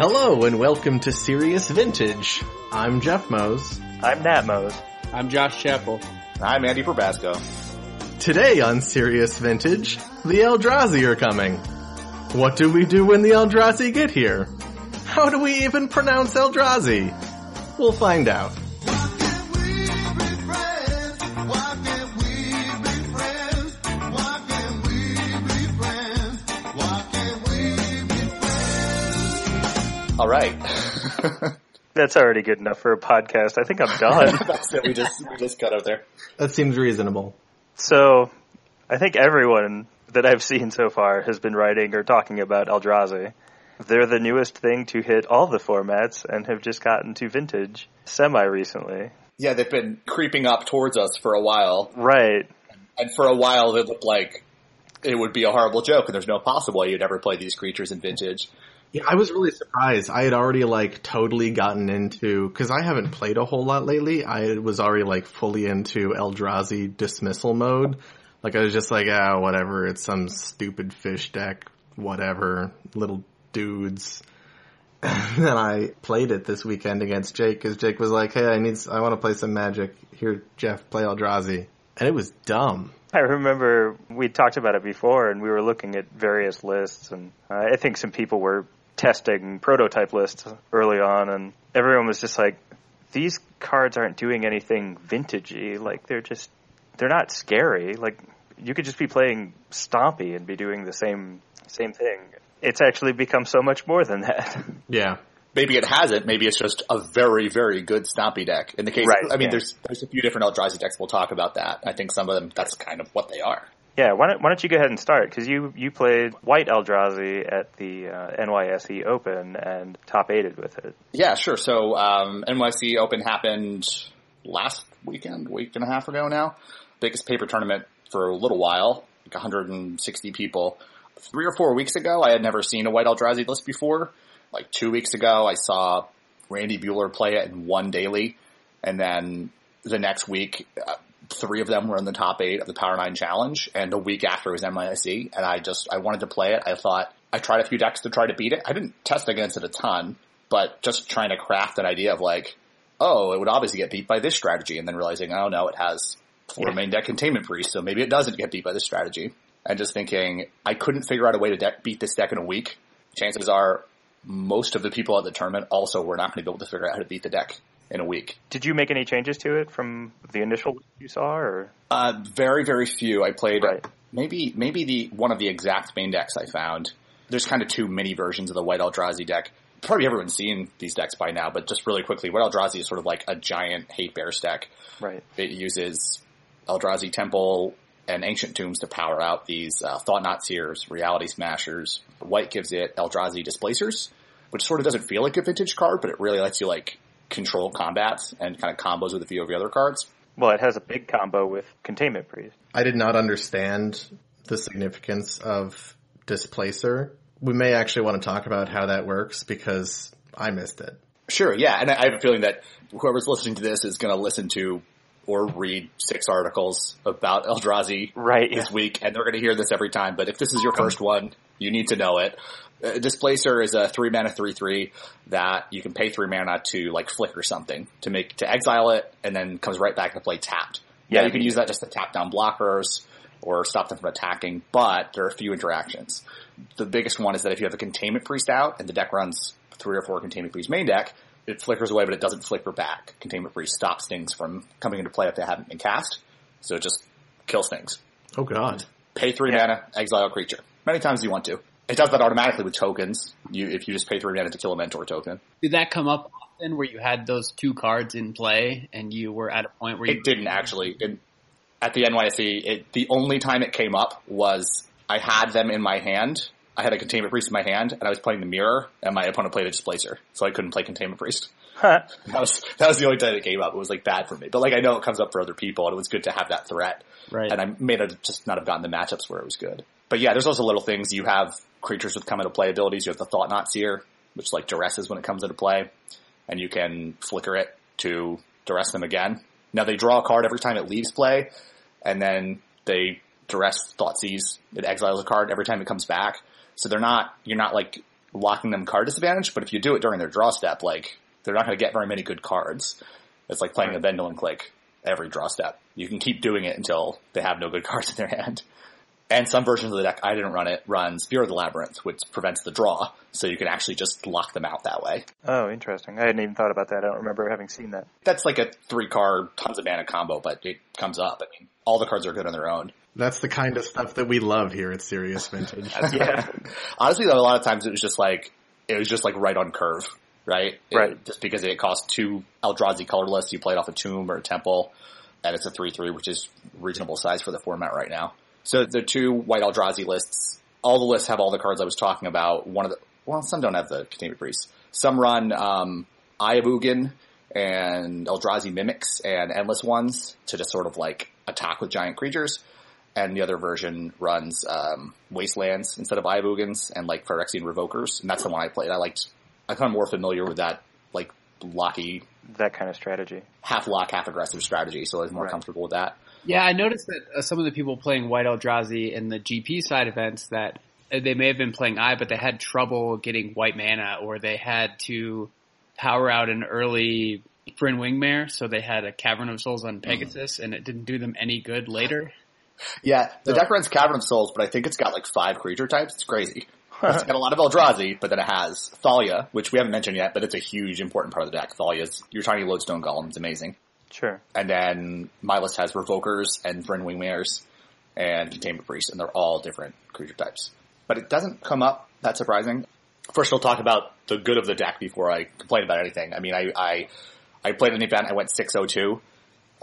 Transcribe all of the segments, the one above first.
Hello and welcome to Serious Vintage. I'm Jeff Mose. I'm Nat Mose. I'm Josh Chappell. I'm Andy Probasco. Today on Serious Vintage, the Eldrazi are coming. What do we do when the Eldrazi get here? How do we even pronounce Eldrazi? We'll find out. All right. That's already good enough for a podcast. I think I'm done. That's it. We just we just cut out there. That seems reasonable. so, I think everyone that I've seen so far has been writing or talking about Eldrazi. They're the newest thing to hit all the formats and have just gotten to vintage semi recently. Yeah, they've been creeping up towards us for a while, Right. and for a while it looked like it would be a horrible joke, and there's no possible way you'd ever play these creatures in Vintage. Yeah, I was really surprised. I had already like totally gotten into because I haven't played a whole lot lately. I was already like fully into Eldrazi dismissal mode. Like I was just like, ah, whatever. It's some stupid fish deck, whatever. Little dudes. And then I played it this weekend against Jake because Jake was like, hey, I need, I want to play some Magic. Here, Jeff, play Eldrazi, and it was dumb. I remember we talked about it before and we were looking at various lists and I think some people were testing prototype lists early on and everyone was just like, these cards aren't doing anything vintagey. Like they're just, they're not scary. Like you could just be playing Stompy and be doing the same, same thing. It's actually become so much more than that. Yeah, Maybe it hasn't. Maybe it's just a very, very good Stompy deck. In the case, Right, I mean, yeah. there's there's a few different Eldrazi decks. We'll talk about that. I think some of them that's kind of what they are. Yeah, why don't, why don't you go ahead and start? Because you, you played White Eldrazi at the uh, NYC Open and top eighted with it. Yeah, sure. So um, NYC Open happened last weekend, week and a half ago now. Biggest paper tournament for a little while, like 160 people. Three or four weeks ago, I had never seen a White Eldrazi list before. Like two weeks ago, I saw Randy Buehler play it in one daily, and then the next week, uh, three of them were in the top eight of the Power Nine Challenge, and a week after it was NYC, and I just I wanted to play it. I thought I tried a few decks to try to beat it. I didn't test against it a ton, but just trying to craft an idea of like, oh, it would obviously get beat by this strategy, and then realizing, oh no, it has four Yeah. main deck containment priest, so maybe it doesn't get beat by this strategy. And just thinking, I couldn't figure out a way to de- beat this deck in a week. Chances are, most of the people at the tournament also were not going to be able to figure out how to beat the deck in a week. Did you make any changes to it from the initial you saw, or Uh, very, very few. I played Right. maybe maybe the one of the exact main decks I found. There's kind of two mini versions of the White Eldrazi deck. Probably everyone's seen these decks by now, but just really quickly, White Eldrazi is sort of like a giant hate bear deck. right? It uses Eldrazi Temple and Ancient Tombs to power out these uh, Thought Knot Seers, Reality Smashers. White gives it Eldrazi Displacers, which sort of doesn't feel like a vintage card, but it really lets you like control combats and kind of combos with a few of the other cards. Well, it has a big combo with Containment Priest. I did not understand the significance of displacer. We may actually want to talk about how that works because I missed it. Sure, yeah, and I I have a feeling that whoever's listening to this is going to listen to or read six articles about Eldrazi Right, this yeah. week, and they're going to hear this every time. But if this is your first one, you need to know it. Uh, Displacer is a three mana three three that you can pay three mana to like flicker something to make to exile it, and then comes right back to play tapped. Yeah, Yeah, you can use that just to tap down blockers or stop them from attacking, but there are a few interactions. The biggest one is that if you have a containment priest out and the deck runs three or four containment priest main deck, it flickers away, but it doesn't flicker back. Containment priest stops things from coming into play if they haven't been cast, so it just kills things. Oh god. Pay three Yeah. mana, exile a creature. Many times you want to. It does that automatically with tokens. You if you just pay three mana to kill a mentor token. Did that come up often where you had those two cards in play and you were at a point where you It didn't actually. It, at the NYC, it, the only time it came up was I had them in my hand. I had a containment priest in my hand, and I was playing the mirror, and my opponent played a displacer, so I couldn't play containment priest. That was that was the only time it came up. It was like bad for me, but like I know it comes up for other people, and it was good to have that threat. Right. And I may have just not have gotten the matchups where it was good. But yeah, there's also little things. You have creatures with come into play abilities. You have the Thought Knot Seer, which like duresses when it comes into play, and you can flicker it to duress them again. Now they draw a card every time it leaves play, and then they duress Thoughtseize. It exiles a card every time it comes back. So they're not, you're not like locking them card disadvantage, but if you do it during their draw step, like they're not going to get very many good cards. It's like playing the Vendilion Clique every draw step. You can keep doing it until they have no good cards in their hand. And some versions of the deck, I didn't run it, runs Fear of the Labyrinth, which prevents the draw, so you can actually just lock them out that way. Oh, interesting. I hadn't even thought about that. I don't remember having seen that. That's like a three card, tons of mana combo, but it comes up. I mean, all the cards are good on their own. That's the kind of stuff that we love here at Serious Vintage. Yeah. Honestly, though, a lot of times it was just like, it was just like right on curve, right? It- Right. just because it costs two Eldrazi colorless, you play it off a tomb or a temple, and it's a 3-3, which is reasonable size for the format right now. So the two white Eldrazi lists, all the lists have all the cards I was talking about. One of the, well, some don't have the Containment Priest. Some run, um, Eye of Ugin and Eldrazi Mimics and Endless Ones to just sort of like attack with giant creatures. And the other version runs, um, Wastelands instead of Eye of Ugins and like Phyrexian Revokers. And that's the one I played. I liked, I'm kind of more familiar with that, like, blocky, that kind of strategy. half lock, half aggressive strategy. So I was more Right. comfortable with that. Yeah, I noticed that uh, some of the people playing White Eldrazi in the GP side events that uh, they may have been playing I, but they had trouble getting white mana, or they had to power out an early Vryn Wingmare, so they had a Cavern of Souls on Pegasus, and it didn't do them any good later. Yeah, the deck runs Cavern of Souls, but I think it's got like five creature types. It's crazy. it's got a lot of Eldrazi, but then it has Thalia, which we haven't mentioned yet, but it's a huge important part of the deck. Thalia's your tiny lodestone golem is amazing. Sure. And then my list has Revokers and Vryn Wingmares and Containment Priests, and they're all different creature types. But it doesn't come up that surprising. First, we'll talk about the good of the deck before I complain about anything. I mean, I I, I played an event. I went six oh two,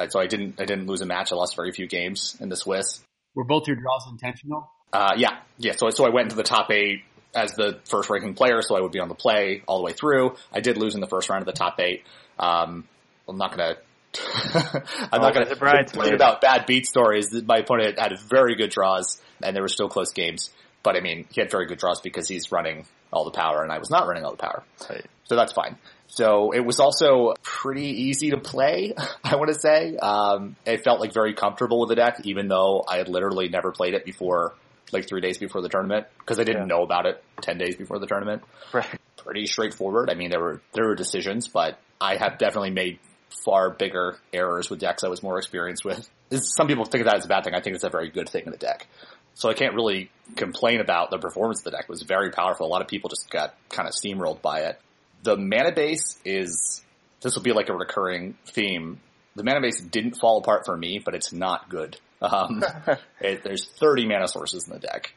so I didn't I didn't lose a match. I lost very few games in the Swiss. Were both your draws intentional? Uh, yeah, yeah. So so I went into the top eight as the first ranking player, so I would be on the play all the way through. I did lose in the first round of the top eight. Um, I'm not gonna. I'm not Oh, going to complain about bad beat stories. My opponent had very good draws, and there were still close games. But I mean, he had very good draws because he's running all the power, and I was not running all the power. Right. So that's fine. So it was also pretty easy to play, I want to say. Um, it felt like very comfortable with the deck, even though I had literally never played it before, like three days before the tournament, because I didn't Yeah. know about it ten days before the tournament. Right. Pretty straightforward. I mean, there were there were decisions, but I have definitely made far bigger errors with decks I was more experienced with. Some people think of that as a bad thing. I think it's a very good thing in the deck. So I can't really complain about the performance of the deck. It was very powerful. A lot of people just got kind of steamrolled by it. The mana base is, this will be like a recurring theme. The mana base didn't fall apart for me, but it's not good. Um, it, there's 30 mana sources in the deck.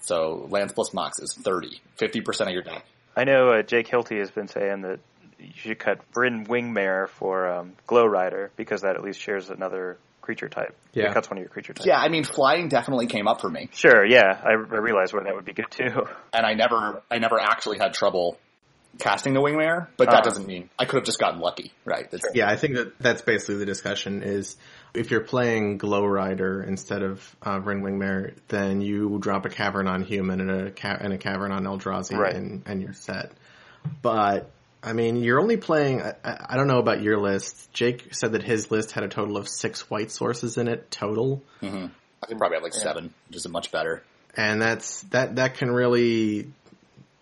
So lands plus mox is 30. 50% of your deck. I know uh, Jake Hilty has been saying that you should cut Vryn Wingmare for um, Glow Rider because that at least shares another creature type. Yeah. It cuts one of your creature types. Yeah, I mean, flying definitely came up for me. Sure, yeah. I, I realize where that would be good too. and I never, I never actually had trouble casting the wingmare, but that doesn't mean I could have just gotten lucky, right? That's, Yeah, I think that that's basically the discussion is if you're playing Glow Rider instead of uh, Vryn Wingmare, then you drop a Cavern on Human and a, ca- and a Cavern on Eldrazi Right. and, and you're set. But, I mean, you're only playing, I, I I don't know about your list. Jake said that his list had a total of six white sources in it total. I think probably have like seven, which is much better. And that's, that, that can really,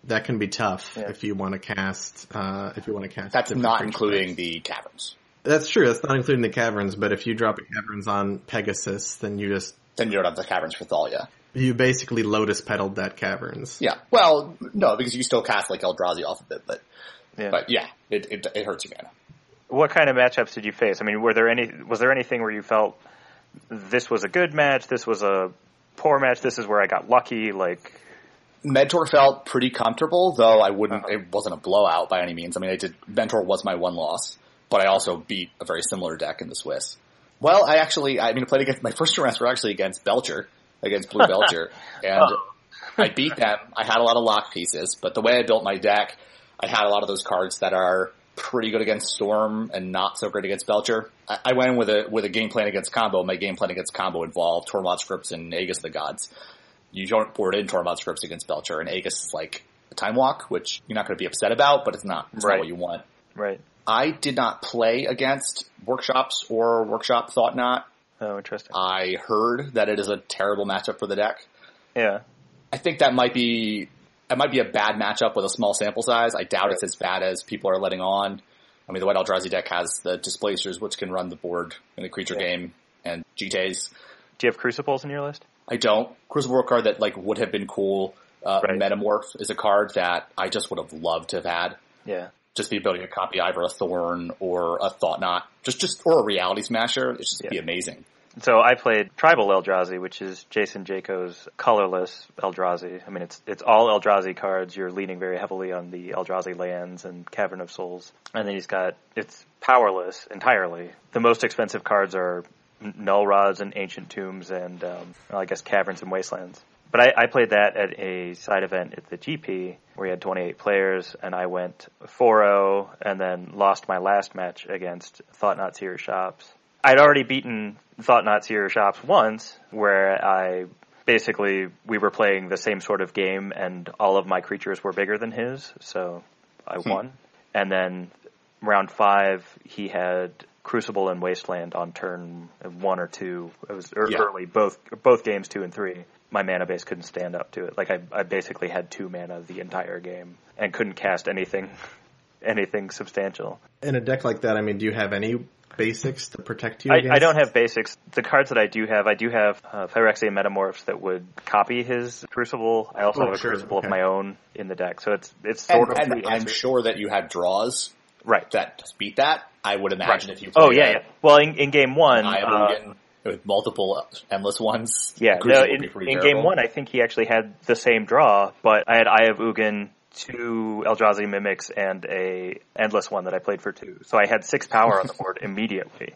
that can be tough Yeah. if you want to cast, uh, if you want to cast. That's different not including types. the caverns. That's true. That's not including the caverns. But if you drop a caverns on Pegasus, then you just Then you don't have the caverns for Thalia. you basically lotus petaled that caverns. Yeah. Well, no, because you still cast like Eldrazi off of it, but Yeah. but yeah, it it, it hurts your mana. What kind of matchups did you face? I mean, were there any? Was there anything where you felt this was a good match, this was a poor match, this is where I got lucky? Like, Mentor felt pretty comfortable, though I wouldn't. Uh-huh. It wasn't a blowout by any means. I mean, I did. Mentor was my one loss, but I also beat a very similar deck in the Swiss. Well, I actually, I mean, I played against my first two rounds were actually against Belcher, against Blue Belcher, and I beat them. I had a lot of lock pieces, but the way I built my deck, I had a lot of those cards that are pretty good against Storm and not so great against Belcher. I, I went in with a with a game plan against combo. My game plan against combo involved Tormod's Crypts and Aegis of the Gods. You don't board in Tormod's Crypts against Belcher, and Aegis is like a time walk, which you're not going to be upset about, but it's not it's Right. not what you want. right? I did not play against workshops or workshop thought knot. Oh, interesting. I heard that it is a terrible matchup for the deck. Yeah, I think that might be it might be a bad matchup with a small sample size. I doubt it's as bad as people are letting on. I mean, the White Eldrazi deck has the Displacers, which can run the board in a creature Yeah. game, and GTAs. Do you have Crucibles in your list? I don't. Crucible card that like would have been cool. Uh, Right. Metamorph is a card that I just would have loved to have had. Yeah. Just the ability to copy either a Thorn or a Thought Knot, just just or a Reality Smasher. It's just be amazing. So I played Tribal Eldrazi, which is Jason Jaco's colorless Eldrazi. I mean, it's it's all Eldrazi cards. You're leaning very heavily on the Eldrazi lands and Cavern of Souls, and then he's got it's powerless entirely. The most expensive cards are Null Rods and Ancient Tombs, and um, well, I guess Caverns and Wastelands. But I, I played that at a side event at the GP where we had 28 players, and I went 4-0 and then lost my last match against Thought Knot Seer Shops. I'd already beaten Thought Knot Seer Shops once, where I basically we were playing the same sort of game, and all of my creatures were bigger than his, so I hmm. won. And then round five, he had Crucible and Wasteland on turn one or two. It was er, Yeah. early, both both games two and three. My mana base couldn't stand up to it. Like I, I basically had two mana the entire game and couldn't cast anything, anything substantial. In a deck like that, I mean, do you have any basics to protect you I, against? I don't have basics. The cards that I do have, I do have uh, Phyrexia Metamorphs that would copy his Crucible. I also Oh, have a sure, Crucible okay. of my own in the deck, so it's it's And, sort of and I'm sure that you had draws right. that just beat that. I would imagine Right. if you Oh yeah, a- yeah. Well, in, in game one, I have uh, with multiple endless ones. yeah, no, in, in game one, I think he actually had the same draw, but I had Eye of Ugin, two Eldrazi Mimics, and a Endless one that I played for two. So I had six power on the board immediately,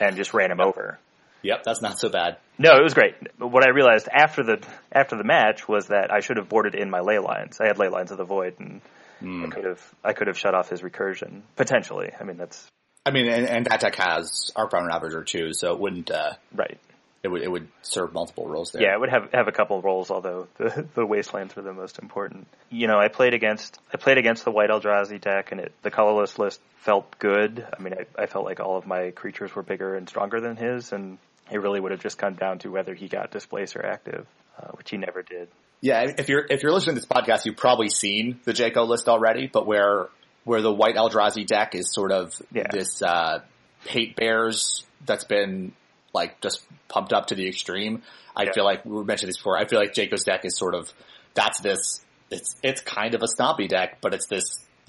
and just ran him over. Yep, that's not so bad. No, it was great. But What I realized after the after the match was that I should have boarded in my ley lines. I had ley lines of the void, and Hmm. I could have I could have shut off his recursion potentially. I mean, that's I mean, and, and that deck has Arc Bound Ravager too, so it wouldn't. Uh, right. It would it would serve multiple roles there. Yeah, it would have have a couple of roles, although the the wastelands were the most important. You know, I played against I played against the white Eldrazi deck, and it, the colorless list felt good. I mean, I, I felt like all of my creatures were bigger and stronger than his, and it really would have just come down to whether he got displacer active, uh, which he never did. Yeah, if you're if you're listening to this podcast, you've probably seen the Jaco list already, but where where the white Eldrazi deck is sort of Yeah. this uh, hate bears that's been like just pumped up to the extreme. I Yeah. feel like we mentioned this before. I feel like Jaco's deck is sort of that's this. It's it's kind of a stompy deck, but it's this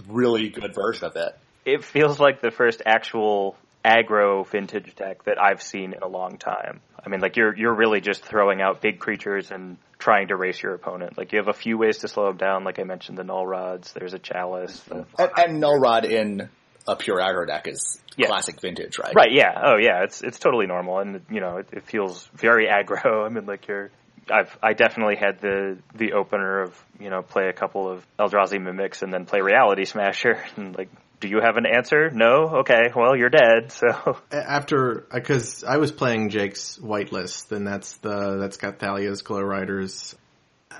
really good version of it. It feels like the first actual aggro vintage deck that I've seen in a long time. I mean, like you're you're really just throwing out big creatures and trying to race your opponent. Like you have a few ways to slow them down. Like I mentioned, the null rods. There's a chalice. the- And, and Null Rod in a pure aggro deck is Yeah. classic vintage, right? Right? Yeah. Oh, yeah. It's it's totally normal, and you know, it, it feels very aggro. I mean, like you're. I've I definitely had the the opener of you know play a couple of Eldrazi mimics and then play Reality Smasher and like. Do you have an answer? No? Okay, well, you're dead, so. after uh, because I was playing Jake's whitelist, and that's the that's got Thalia's Glow Riders.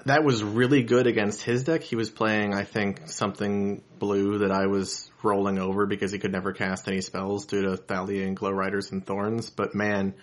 That was really good against his deck. He was playing, I think, something blue that I was rolling over because he could never cast any spells due to Thalia and Glow Riders and Thorns. But man,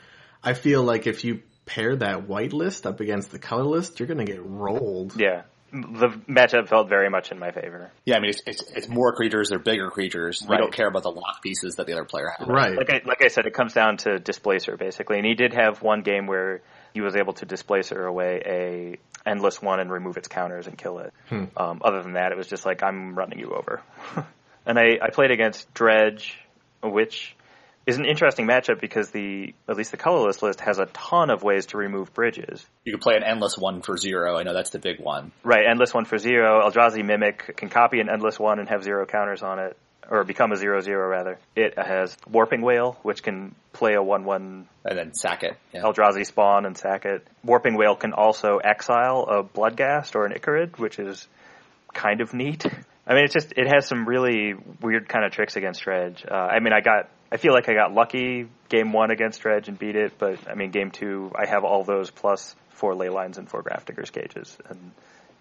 I feel like if you pair that white list up against the color list, you're gonna get rolled. Yeah. The matchup felt very much in my favor. Yeah, I mean, it's, it's, it's more creatures, they're bigger creatures. We Right. don't care about the lock pieces that the other player has. Right. Like I, like I said, it comes down to displacer basically, and he did have one game where he was able to displacer away a endless one and remove its counters and kill it. Um, other than that, it was just like I'm running you over. and I, I played against Dredge, which is an interesting matchup because the at least the colorless list has a ton of ways to remove bridges. You can play an endless one for zero. I know that's the big one. Right, endless one for zero. Eldrazi Mimic can copy an endless one and have zero counters on it, or become a zero zero rather. It has Warping Wail, which can play a one one And then sack it. Yeah. Eldrazi spawn and sack it. Warping Wail can also exile a Bloodgast or an Ichorid, which is kind of neat. I mean, it's just it has some really weird kind of tricks against Dredge. Uh, I mean, I got I feel like I got lucky game one against Dredge and beat it, but I mean, game two I have all those plus four ley lines and four Grafdigger's cages, and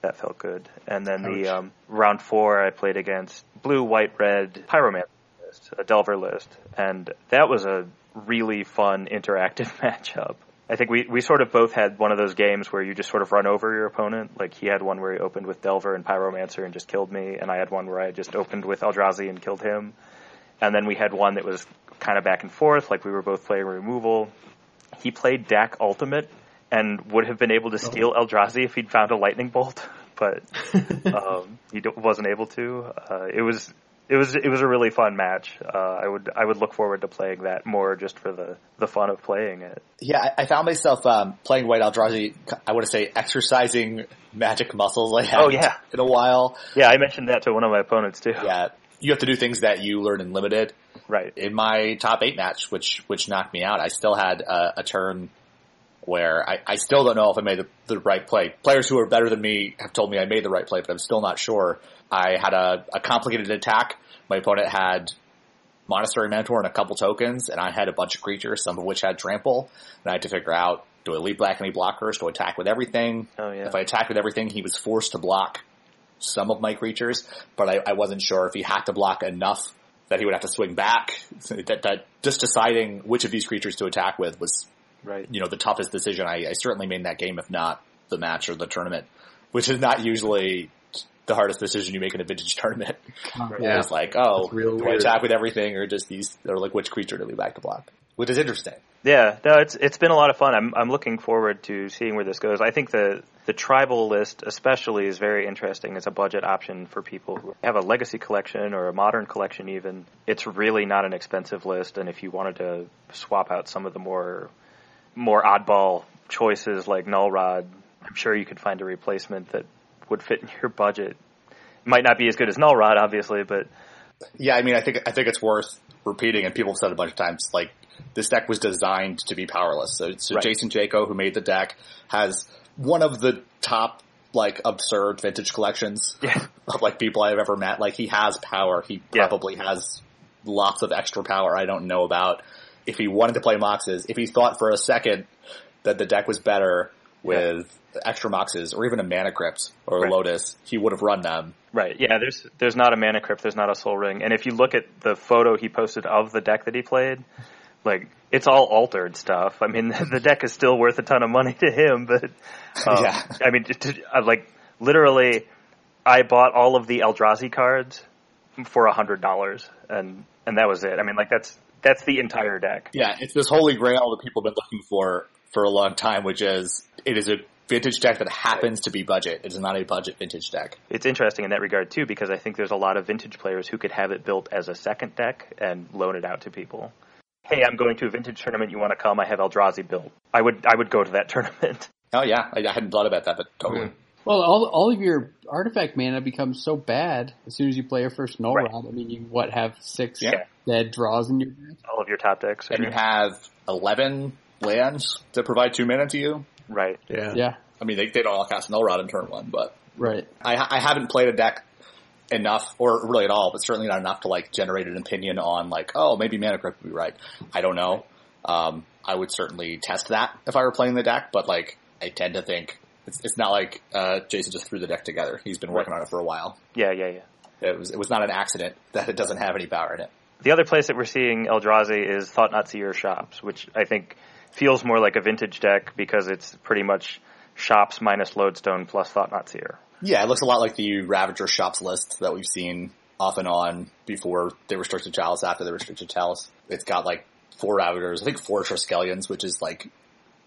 that felt good. And then the um, round four I played against blue, white, red Pyromancer list, a Delver list, and that was a really fun interactive matchup. I think we, we sort of both had one of those games where you just sort of run over your opponent. Like he had one where he opened with Delver and Pyromancer and just killed me, and I had one where I just opened with Eldrazi and killed him. And then we had one that was kind of back and forth, like we were both playing removal. He played Dack Ultimate and would have been able to steal Eldrazi if he'd found a lightning bolt, but um, he wasn't able to. Uh, it was it was it was a really fun match. Uh, I would I would look forward to playing that more just for the the fun of playing it. Yeah, I, I found myself um, playing White Eldrazi. I want to say exercising magic muscles I Oh, yeah. in a while. Yeah, I mentioned that to one of my opponents too. Yeah, you have to do things that you learn in limited. Right. In my top eight match, which which knocked me out, I still had a, a turn where I, I still don't know if I made the, the right play. Players who are better than me have told me I made the right play, but I'm still not sure. I had a, a complicated attack. My opponent had Monastery Mentor and a couple tokens, and I had a bunch of creatures, some of which had trample, and I had to figure out, do I leave black any blockers? Do I attack with everything? Oh, yeah. If I attack with everything, he was forced to block some of my creatures, but I, I wasn't sure if he had to block enough that he would have to swing back. That, that just deciding which of these creatures to attack with was, Right. you know, the toughest decision I, I certainly made in that game, if not the match or the tournament, which is not usually the hardest decision you make in a vintage tournament. Yeah. It's like, oh, It's real do I attack with everything or just these, or like which creature to leave back to block? Which is interesting. Yeah, no, it's it's been a lot of fun. I'm I'm looking forward to seeing where this goes. I think the the tribal list especially is very interesting as a budget option for people who have a legacy collection or a modern collection even. It's really not an expensive list and if you wanted to swap out some of the more more oddball choices like Null Rod, I'm sure you could find a replacement that would fit in your budget. It might not be as good as Null Rod obviously, but Yeah, I mean, I think I think it's worth repeating, and people have said a bunch of times. Like this deck was designed to be powerless. So, so Right. Jason Jaco, who made the deck, has one of the top like absurd vintage collections yeah. of like people I've ever met. Like he has power. He Yeah. probably has lots of extra power I don't know about. If he wanted to play Moxes, if he thought for a second that the deck was better with extra Moxes or even a Mana Crypt or Right. Lotus, he would have run them. Right. Yeah. There's there's not a mana crypt. There's not a soul ring. And if you look at the photo he posted of the deck that he played, like it's all altered stuff. I mean, the deck is still worth a ton of money to him, but um, Yeah. I mean, to- uh, like literally, I bought all of the Eldrazi cards for a hundred dollars, and and that was it. I mean, like that's that's the entire deck. Yeah, it's this holy grail that people have been looking for for a long time, which is it is a vintage deck that happens to be budget. It is not a budget vintage deck. It's interesting in that regard too, because I think there's a lot of vintage players who could have it built as a second deck and loan it out to people. Hey, I'm going to a vintage tournament. You want to come? I have Eldrazi built. I would, I would go to that tournament. Oh yeah, I, I hadn't thought about that, but totally. Hmm. Well, all all of your artifact mana becomes so bad as soon as you play your first null Right. rod. I mean, you what have six Yeah. dead draws in your deck? All of your top decks. And you have eleven lands to provide two mana to you. right. Yeah. Yeah, I mean, they, they don't all cast Null Rod in turn one, but right. I, I haven't played a deck enough, or really at all, but certainly not enough to like generate an opinion on like, oh, maybe Mana Crypt would be right. I don't know. Um, I would certainly test that if I were playing the deck, but like, I tend to think it's, it's not like uh, Jason just threw the deck together. He's been working on it for a while. Yeah, yeah, yeah. It was it was not an accident that it doesn't have any power in it. The other place that we're seeing Eldrazi is Thought Knot Seer shops, which I think feels more like a vintage deck because it's pretty much shops minus Lodestone plus Thought Knot Seer. Yeah, it looks a lot like the Ravager shops list that we've seen off and on before the restricted chalice, after the restricted chalice. It's got like four Ravagers, I think four Triskelions, which is like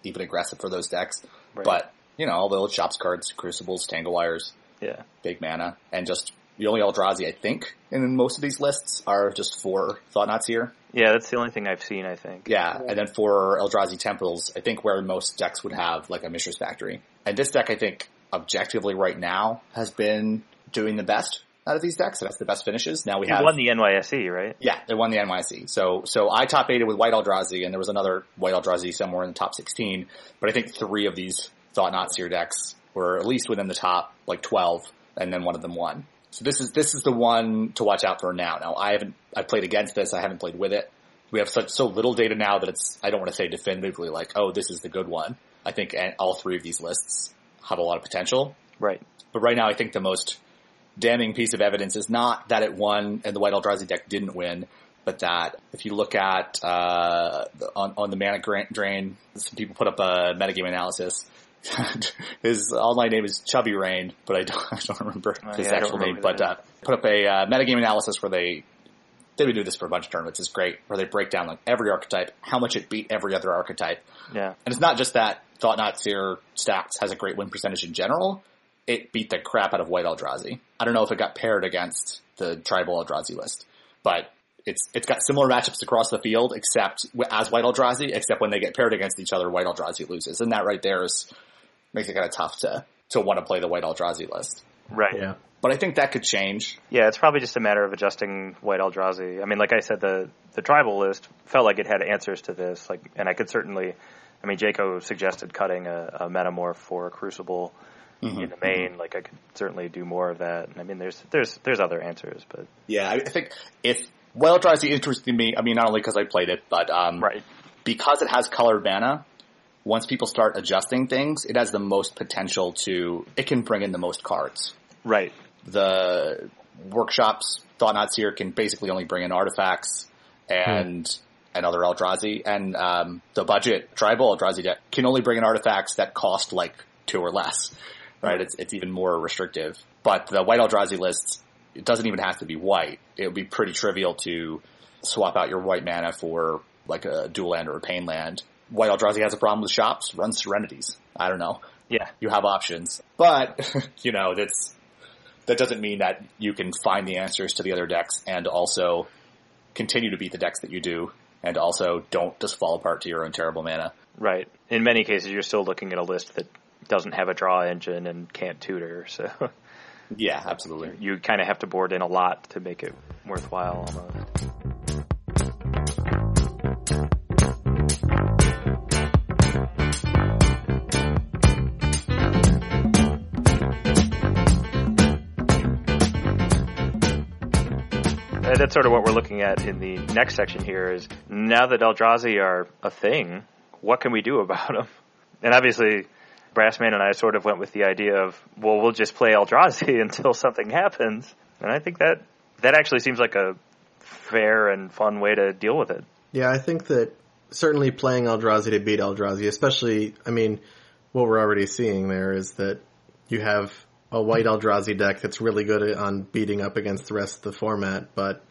even aggressive for those decks. Right. But, you know, all the old shops cards, Crucibles, Tangle Wires, Yeah. big mana, and just the only Eldrazi I think in most of these lists are just four Thought Knot Seers. Yeah, that's the only thing I've seen, I think. Yeah, and then for Eldrazi Temples, I think where most decks would have like a Mishra's Factory. And this deck, I think, objectively right now, has been doing the best out of these decks. It has the best finishes. Now we You have won the NYC, right? yeah, they won the NYC. So so I top eighted with White Eldrazi, and there was another White Eldrazi somewhere in the top sixteen. But I think three of these Thought Knot Seer decks were at least within the top like twelve, and then one of them won. So this is this is the one to watch out for now. Now I haven't I played against this. I haven't played with it. We have such so little data now that it's I don't want to say definitively like oh this is the good one. I think all three of these lists have a lot of potential. Right. But right now, I think the most damning piece of evidence is not that it won and the White Eldrazi deck didn't win, but that if you look at uh, on, on the mana drain, some people put up a metagame analysis. his online name is Chubby Rain, but I don't, I don't remember Oh, his yeah, actual name. remember But that. uh, put up a uh, metagame analysis where they they've been doing this for a bunch of tournaments. It's great where they break down like every archetype, how much it beat every other archetype, Yeah. and it's not just that Thought Knot Seer Stacks has a great win percentage in general. It beat the crap out of White Eldrazi. I don't know if it got paired against the Tribal Eldrazi list, but it's it's got similar matchups across the field, except as White Eldrazi, except when they get paired against each other, White Eldrazi loses, and that right there is makes it kind of tough to to want to play the White Eldrazi list. Right. Yeah. But I think that could change. Yeah, it's probably just a matter of adjusting White Eldrazi. I mean, like I said, the the tribal list felt like it had answers to this. Like, and I could certainly, I mean, Jaco suggested cutting a, a metamorph for a Crucible in the main. Like, I could certainly do more of that. And I mean, there's there's there's other answers, but Yeah, I I think if White Eldrazi interested me, I mean, not only because I played it, but um, right. because it has colored mana, once people start adjusting things, it has the most potential to, it can bring in the most cards. Right. The workshops, Thought Knot Seer can basically only bring in artifacts and, and other Eldrazi, and um, the budget tribal Eldrazi deck can only bring in artifacts that cost like two or less. Right? It's, it's even more restrictive. But the white Eldrazi lists, it doesn't even have to be white. It would be pretty trivial to swap out your white mana for like a dual land or a pain land. White Eldrazi has a problem with shops, run Serenities. I don't know. Yeah. You have options. But, you know, that's, that doesn't mean that you can find the answers to the other decks and also continue to beat the decks that you do and also don't just fall apart to your own terrible mana. Right. In many cases, you're still looking at a list that doesn't have a draw engine and can't tutor. So Yeah, absolutely. you kind of have to board in a lot to make it worthwhile almost. Uh, that's sort of what we're looking at in the next section here is now that Eldrazi are a thing, what can we do about them? And obviously, Brassman and I sort of went with the idea of, well, we'll just play Eldrazi until something happens. And I think that that actually seems like a fair and fun way to deal with it. Yeah, I think that certainly playing Eldrazi to beat Eldrazi, especially, I mean, what we're already seeing there is that you have a white Eldrazi deck that's really good on beating up against the rest of the format, but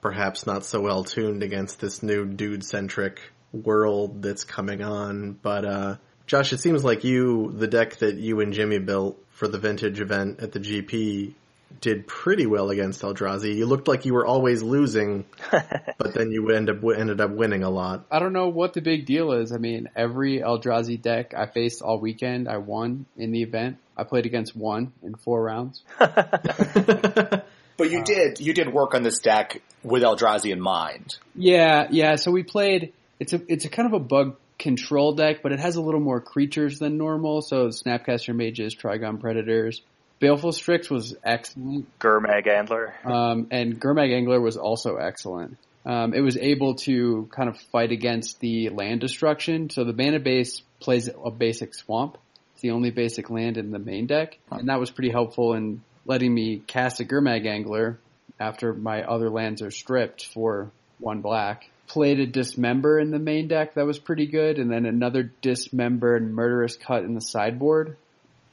perhaps not so well tuned against this new dude centric world that's coming on. But, uh, Josh, it seems like you, the deck that you and Jimmy built for the vintage event at the GP, did pretty well against Eldrazi. You looked like you were always losing, but then you end up ended up winning a lot. I don't know what the big deal is. I mean, every Eldrazi deck I faced all weekend, I won in the event. I played against one in four rounds. But you did, you did work on this deck with Eldrazi in mind. Yeah, yeah. So we played. It's a it's a kind of a bug control deck, but it has a little more creatures than normal. So Snapcaster Mages, Trigon Predators, Baleful Strix was excellent, Gurmag Angler. um, and Gurmag Angler was also excellent. Um, it was able to kind of fight against the land destruction. So the mana base plays a basic swamp. It's the only basic land in the main deck, and that was pretty helpful in letting me cast a Gurmag Angler after my other lands are stripped for one black. Played a Dismember in the main deck that was pretty good, and then another Dismember and Murderous Cut in the sideboard.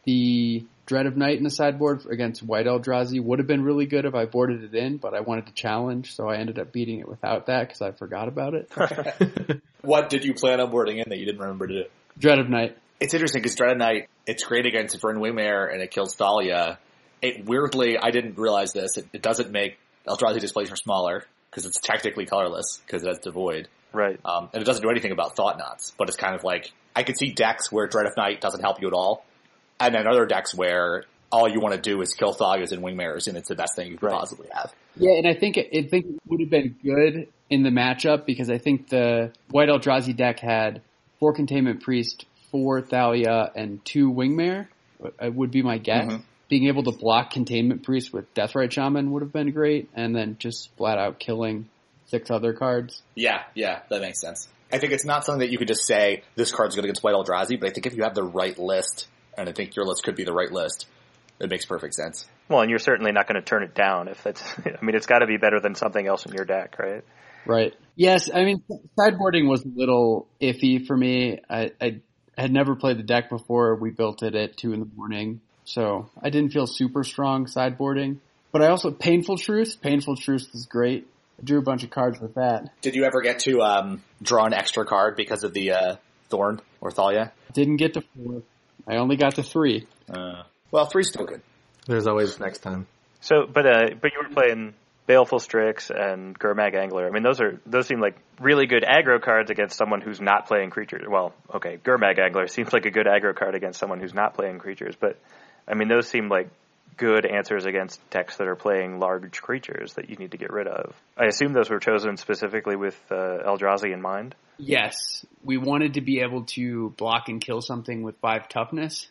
The Dread of Night in the sideboard against White Eldrazi would have been really good if I boarded it in, but I wanted to challenge, so I ended up beating it without that because I forgot about it. What did you plan on boarding in that you didn't remember to do? Dread of Night. It's interesting because Dread Knight, it's great against Vryn Wingmare and it kills Thalia. It weirdly, I didn't realize this, it, it doesn't make Eldrazi displacer smaller because it's technically colorless because it has Devoid. Right. Um, and it doesn't do anything about Thought Knots, but it's kind of like, I could see decks where Dread of Night doesn't help you at all, and then other decks where all you want to do is kill Thalias and Wingmares and it's the best thing you could Right. possibly have. Yeah, and I think it, I think it would have been good in the matchup because I think the White Eldrazi deck had four Containment Priest, four Thalia, and two Wingmare. uh, Would be my guess. Mhm. Being able to block Containment Priest with Deathrite Shaman would have been great, and then just flat out killing six other cards. Yeah, yeah, that makes sense. I think it's not something that you could just say, this card's good against White Eldrazi, but I think if you have the right list, and I think your list could be the right list, it makes perfect sense. Well, and you're certainly not going to turn it down if that's. I mean, it's got to be better than something else in your deck, right? Right. Yes, I mean sideboarding was a little iffy for me. I, I had never played the deck before. We built it at two in the morning, so I didn't feel super strong sideboarding. But I also painful truth. Painful truth is great. I drew a bunch of cards with that. Did you ever get to um, draw an extra card because of the uh, Thorn or Thalia? Didn't get to four. I only got to three. Uh, well, three's still good. There's always next time. So, but uh, but you were playing Baleful Strix and Gurmag Angler. I mean, those are those seem like really good aggro cards against someone who's not playing creatures. Well, okay, Gurmag Angler seems like a good aggro card against someone who's not playing creatures, but I mean, those seem like good answers against decks that are playing large creatures that you need to get rid of. I assume those were chosen specifically with uh, Eldrazi in mind. Yes, we wanted to be able to block and kill something with five toughness,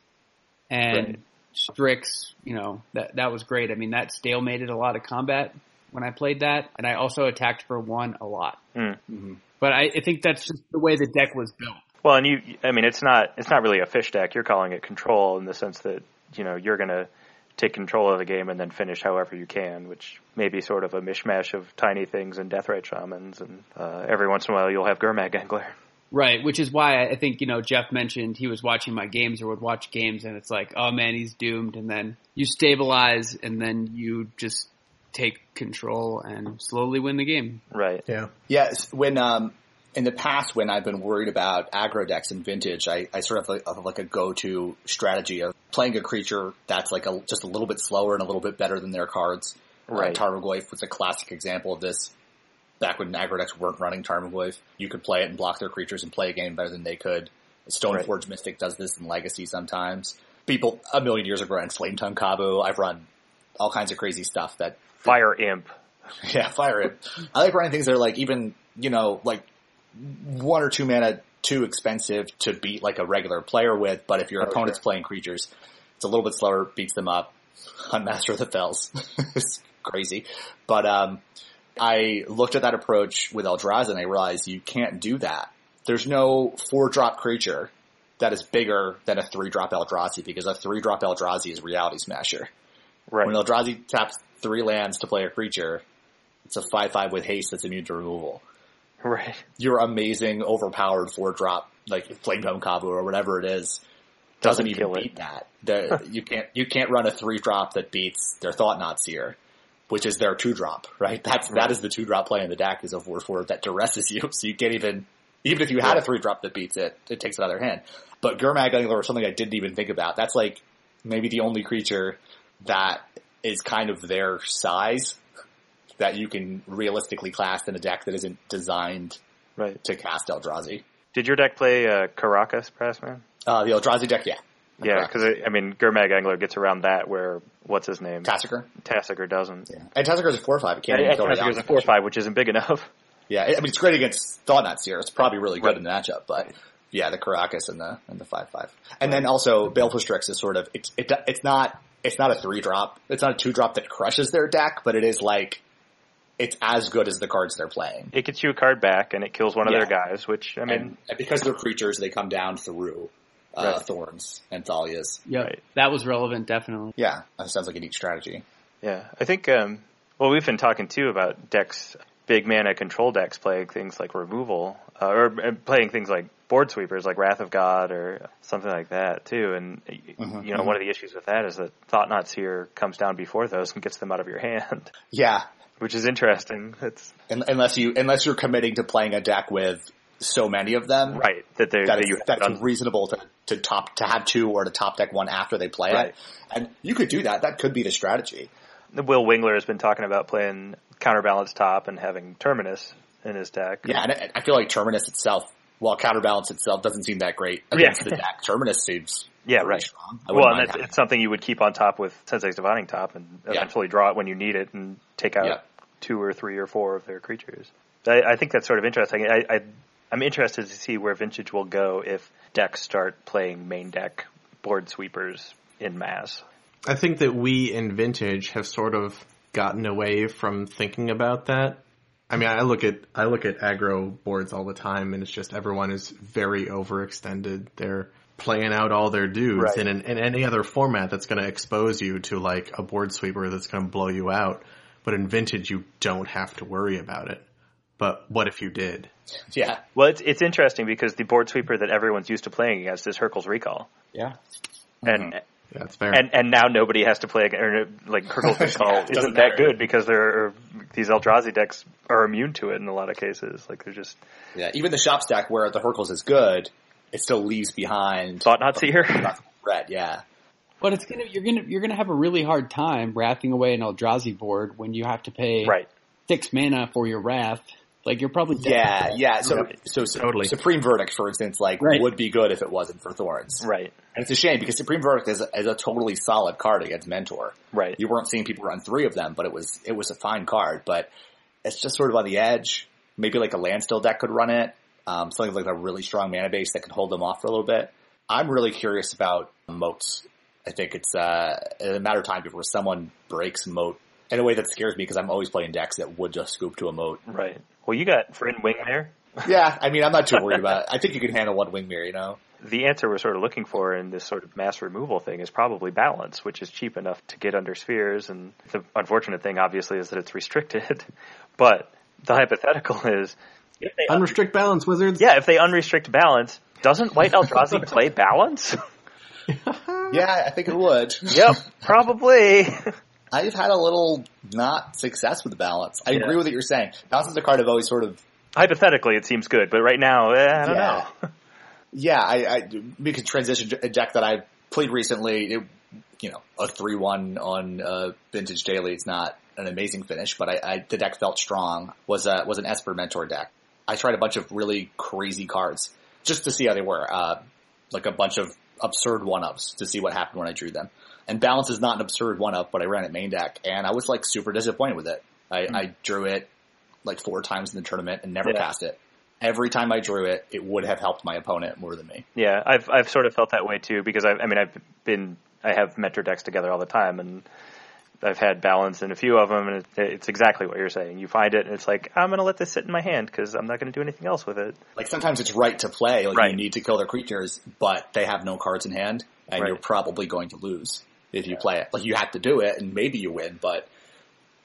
and Right. Strix, you know, that that was great. I mean, that stalemated a lot of combat when I played that, and I also attacked for one a lot. Hmm. But I, I think that's just the way the deck was built. Well, and you, I mean, it's not it's not really a fish deck. You're calling it control in the sense that you know you're going to take control of the game and then finish however you can, which may be sort of a mishmash of tiny things and death Deathrite shamans, and uh, every once in a while you'll have Gurmag Angler. Right, which is why I think, you know, Jeff mentioned he was watching my games or would watch games and it's like, oh man, he's doomed. And then you stabilize and then you just take control and slowly win the game. Right. Yeah. Yes, when um, in the past when I've been worried about aggro decks in Vintage, I, I sort of like, of like a go-to strategy of playing a creature that's like a, just a little bit slower and a little bit better than their cards. Right. Uh, Tarmogoyf was a classic example of this. Back when aggro decks weren't running Tarmogoyf, you could play it and block their creatures and play a game better than they could. Stoneforge Mystic does this in Legacy sometimes. People a million years ago ran Flame Tongue Kavu. I've run all kinds of crazy stuff that Fire Imp. yeah, fire imp. I like running things that are like even, you know, like one or two mana too expensive to beat like a regular player with, but if your Oh, opponent's sure. playing creatures, it's a little bit slower, beats them up. Hunt Master of the Fells. it's crazy. But um I looked at that approach with Eldrazi and I realized you can't do that. There's no four drop creature that is bigger than a three drop Eldrazi because a three drop Eldrazi is Reality Smasher. Right. When Eldrazi taps three lands to play a creature, it's a 5-5 with haste that's immune to removal. right. Your amazing, overpowered four drop, like Flame Dome Kavu or whatever it is, doesn't, Doesn't even kill it. beat that. The, you can't you can't run a three drop that beats their Thought Knot Seer, which is their two drop, right? That's that is the two drop play in the deck is a four four that duresses you, so you can't even even if you had a three drop that beats it, it takes another out of their hand. But Gurmag Angler was something I didn't even think about. That's like maybe the only creature that is kind of their size that you can realistically class in a deck that isn't designed Right. to cast Eldrazi. Did your deck play uh, Karakas, Brassman? Uh, the Eldrazi deck, yeah. Yeah, because I mean, Gurmag Angler gets around that where what's his name? Tasigur. Tasigur doesn't. Yeah. And Tasigur's a 4-5. It can't Yeah, even Reality a four five, which isn't big enough. Yeah, I mean, it's great against Thought Knot Seer. It's probably really good Right. in the matchup, but yeah, the Karakas and the, and the 5-5. And then also, Baleful Strix is sort of, it's, it, it's not, it's not a three drop. It's not a two drop that crushes their deck, but it is like, it's as good as the cards they're playing. It gets you a card back, and it kills one of Yeah. their guys. Which I mean, and, and because they're creatures, they come down through, uh, Right. Thorns and Thalias. Yep. Right. That was relevant, definitely. Yeah, that sounds like a neat strategy. yeah, I think. Um, well, we've been talking too about decks, big mana control decks playing things like removal, uh, or uh, playing things like board sweepers, like Wrath of God, or something like that too. And Mhm, you know, one of the issues with that is that Thought Knot Seer comes down before those and gets them out of your hand, Yeah, which is interesting. It's un- unless you, unless you're committing to playing a deck with so many of them. right that they that that is, that's done. reasonable to, to top to have two or to top deck one after they play Right. it. And you could do that. That could be the strategy. Will Wingler has been talking about playing counterbalance top and having Terminus in his deck. Yeah, and I feel like Terminus itself, while counterbalance itself doesn't seem that great against Yeah. the deck, Terminus seems Yeah, right. strong. Well, and that's, it's something you would keep on top with Sensei's Dividing Top and Yeah. eventually draw it when you need it and take out Yeah. two or three or four of their creatures. I, I think that's sort of interesting. I, I, I'm interested to see where Vintage will go if decks start playing main deck board sweepers in mass. I think that we in Vintage have sort of gotten away from thinking about that. I mean, I look at I look at aggro boards all the time, and it's just everyone is very overextended. They're playing out all their dudes Right. in, an, in any other format that's going to expose you to like a board sweeper that's going to blow you out. But in Vintage, you don't have to worry about it. But what if you did? Yeah. Well, it's it's interesting because the board sweeper that everyone's used to playing against is Hurkyl's Recall, Yeah. and mm-hmm. Yeah, that's fair. and and now nobody has to play ag- or like Hurkyl's Recall Doesn't isn't that matter. good because there are these Eldrazi decks are immune to it in a lot of cases. Like they're just Yeah. Even the shop stack where the Hurkyl's is good, it still leaves behind thought knot seer. red. Yeah. But it's gonna you're gonna you're gonna have a really hard time wrathing away an Eldrazi board when you have to pay right. six mana for your wrath. Like you're probably dead. Yeah, yeah. So, Right. so Su- Totally. Supreme Verdict, for instance, like Right. would be good if it wasn't for Thorns. Right. And it's a shame because Supreme Verdict is, is a totally solid card against Mentor. Right. You weren't seeing people run three of them, but it was it was a fine card. But it's just sort of on the edge. Maybe like a Landstill deck could run it. Um, something like a really strong mana base that could hold them off for a little bit. I'm really curious about moats. I think it's uh, a matter of time before someone breaks moat in a way that scares me because I'm always playing decks that would just scoop to a moat. Right. Well, you got Vryn Wingmare. Yeah, I mean, I'm not too worried about it. I think you can handle one Wingmare, you know? The answer we're sort of looking for in this sort of mass removal thing is probably balance, which is cheap enough to get under spheres. And the unfortunate thing, obviously, is that it's restricted. but the hypothetical is, if they Unrestrict balance, wizards. yeah, if they unrestrict balance, doesn't White Eldrazi play balance? Yeah, I think it would. yep, probably. I've had a little not success with the balance. I Yeah. agree with what you're saying. Balance is a card I've always sort of, Hypothetically, it seems good, but right now, eh, I don't Yeah. know. yeah, I, I we could transition to a deck that I played recently. It, you know, a three one on uh, Vintage Daily. It's not an amazing finish, but I, I the deck felt strong. Was a was an Esper Mentor deck. I tried a bunch of really crazy cards just to see how they were. Uh, like a bunch of absurd one ups to see what happened when I drew them. And balance is not an absurd one up, but I ran it main deck and I was like super disappointed with it. I, hmm. I drew it like four times in the tournament and never Yeah. cast it. Every time I drew it, it would have helped my opponent more than me. Yeah, I've I've sort of felt that way too because I I mean I've been I have mentor decks together all the time and I've had balance in a few of them and it, it's exactly what you're saying. You find it and it's like I'm going to let this sit in my hand because I'm not going to do anything else with it. Like sometimes it's right to play, like Right. you need to kill their creatures, but they have no cards in hand and Right. you're probably going to lose if you play it. Like you have to do it and maybe you win, but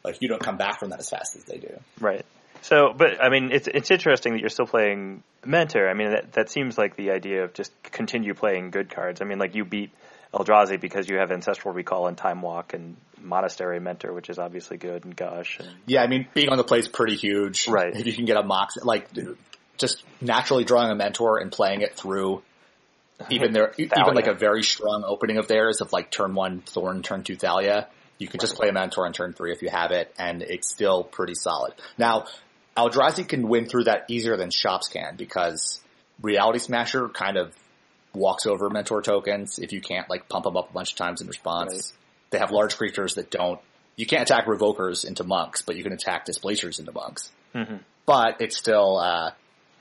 like you don't come back from that as fast as they do. Right. So, but I mean, it's it's interesting that you're still playing Mentor. I mean, that that seems like the idea of just continue playing good cards. I mean, like you beat Eldrazi because you have Ancestral Recall and Time Walk and Monastery Mentor, which is obviously good and Gush. And, Yeah, I mean, being on the play is pretty huge. Right. If you can get a mox, like just naturally drawing a mentor and playing it through, even their even like a very strong opening of theirs of like turn one Thorn, turn two Thalia. You can just play a mentor on turn three if you have it, and it's still pretty solid. Now, Eldrazi can win through that easier than Shops can because Reality Smasher kind of walks over mentor tokens if you can't like pump them up a bunch of times in response. Right. They have large creatures that don't. You can't attack revokers into monks, but you can attack displacers into monks. Mhm. But it's still uh,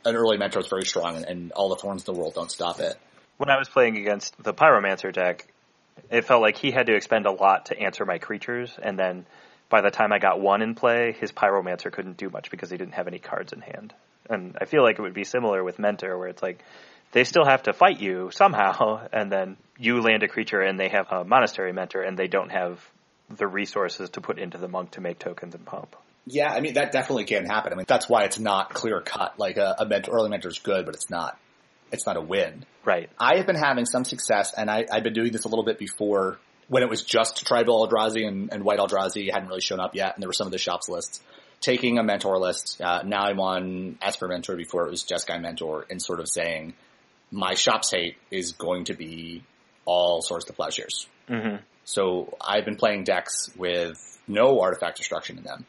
an early mentor is very strong, and, and all the thorns in the world don't stop it. When I was playing against the Pyromancer deck, it felt like he had to expend a lot to answer my creatures, and then by the time I got one in play, his Pyromancer couldn't do much because he didn't have any cards in hand. And I feel like it would be similar with Mentor, where it's like they still have to fight you somehow, and then you land a creature and they have a Monastery Mentor, and they don't have the resources to put into the monk to make tokens and pump. Yeah, I mean that definitely can happen. I mean that's why it's not clear cut. Like a, a mentor, early mentor is good, but it's not. It's not a win. Right. I have been having some success, and I, I've been doing this a little bit before when it was just Tribal Eldrazi and, and White Eldrazi hadn't really shown up yet, and there were some of the shops lists. Taking a mentor list, uh, now I'm on Esper Mentor before it was Jeskai Mentor, and sort of saying my shops hate is going to be all Swords to Plowshares. hmm So I've been playing decks with no artifact destruction in them,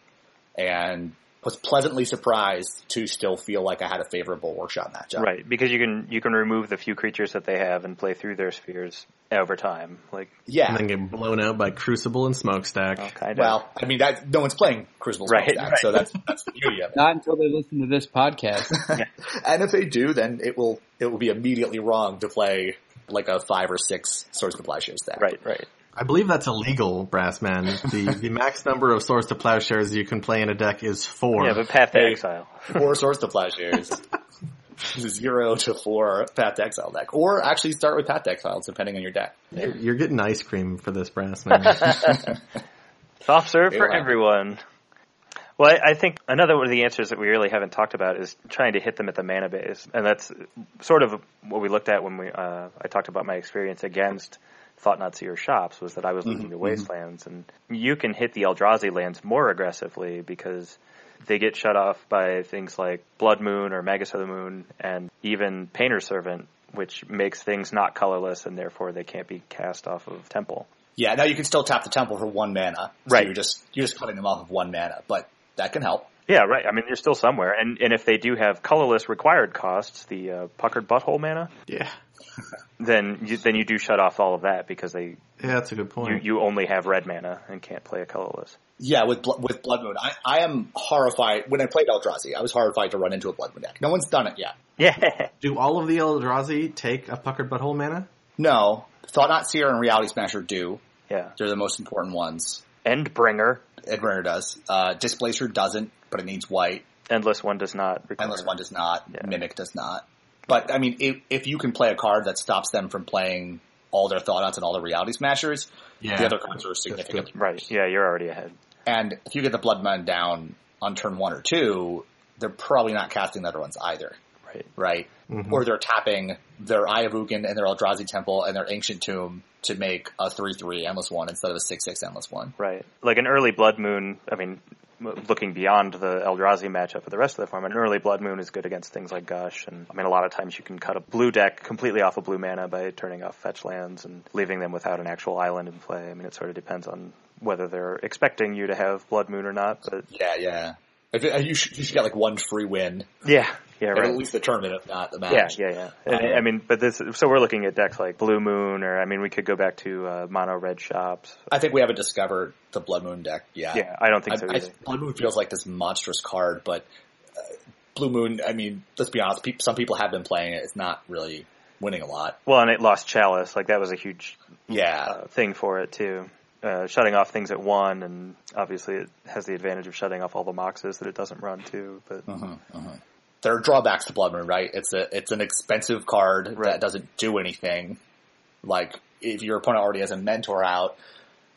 and was pleasantly surprised to still feel like I had a favorable workshop matchup. Right, because you can you can remove the few creatures that they have and play through their spheres over time. Like, Yeah. And then get blown out by Crucible and Smokestack. oh, kind of. Well, I mean that no one's playing Crucible Right, Smokestack, right. so that's that's the beauty of it. Not until they listen to this podcast. And if they do, then it will it will be immediately wrong to play like a five or six Swords to Plowshares deck. right, right. I believe that's illegal, Brassman. The the max number of Swords to Plowshares you can play in a deck is four. Yeah, but Path to Exile. Four Swords to Plowshares. Zero to four Path to Exile deck. Or actually start with Path to Exile, depending on your deck. You're, you're getting ice cream for this, Brassman. Soft serve for everyone. Well, I, I think another one of the answers that we really haven't talked about is trying to hit them at the mana base, and that's sort of what we looked at when we uh, I talked about my experience against Thought Knot Seer shops was that I was looking Mm-hmm, to wastelands, and you can hit the Eldrazi lands more aggressively because they get shut off by things like Blood Moon or Magus of the Moon, and even Painter Servant, which makes things not colorless, and therefore they can't be cast off of Temple. Yeah, now you can still tap the temple for one mana. So Right. You're just you're just cutting them off of one mana, but that can help. Yeah, right. I mean, you're still somewhere, and and if they do have colorless required costs, the uh, puckered butthole mana, Yeah. then you, then you do shut off all of that because they Yeah, that's a good point. you only have red mana and can't play a colorless. Yeah, with with Blood Moon, I, I am horrified. When I played Eldrazi, I was horrified to run into a Blood Moon deck. No one's done it yet. Yeah, Do all of the Eldrazi take a puckered butthole mana? No, Thought Knot Seer and Reality Smasher do. yeah. They're the most important ones. Endbringer, Edbringer does. Uh, Displacer doesn't, but it needs white. endless one does not. Require. Endless One does not. Yeah. Mimic does not. But I mean, if, if you can play a card that stops them from playing all their Thought Knots and all the Reality Smashers, Yeah. the other cards are significant. Right. Yeah, you're already ahead. And if you get the Blood Moon down on turn one or two, they're probably not casting the other ones either, Right. right? Mhm. Or they're tapping their Eye of Ugin and their Eldrazi Temple and their Ancient Tomb to make a 3-3 Endless One instead of a 6-6 Endless One. Right. Like an early Blood Moon, I mean, looking beyond the Eldrazi matchup for the rest of the form, an early Blood Moon is good against things like Gush. And I mean, a lot of times you can cut a blue deck completely off of blue mana by turning off fetch lands and leaving them without an actual island in play. I mean, it sort of depends on whether they're expecting you to have Blood Moon or not. But Yeah, yeah. You, should, you should get like one free win yeah, yeah, right. at least the tournament, if not the match. yeah, yeah. And, I mean, but this, so we're looking at decks like Blue Moon, or I mean, we could go back to uh, mono red shops. I think we haven't discovered the Blood Moon deck yet. Yeah, I don't think so I, I, either. Blood Moon feels like this monstrous card, but uh, Blue Moon, I mean, let's be honest, peop some people have been playing it. It's not really winning a lot. Well, and it lost Chalice. Like that was a huge Yeah. uh, thing for it too. Uh, shutting off things at one, and obviously it has the advantage of shutting off all the moxes that it doesn't run to. But there are drawbacks to Blood Moon, right? It's a it's an expensive card Right. that doesn't do anything. Like if your opponent already has a mentor out,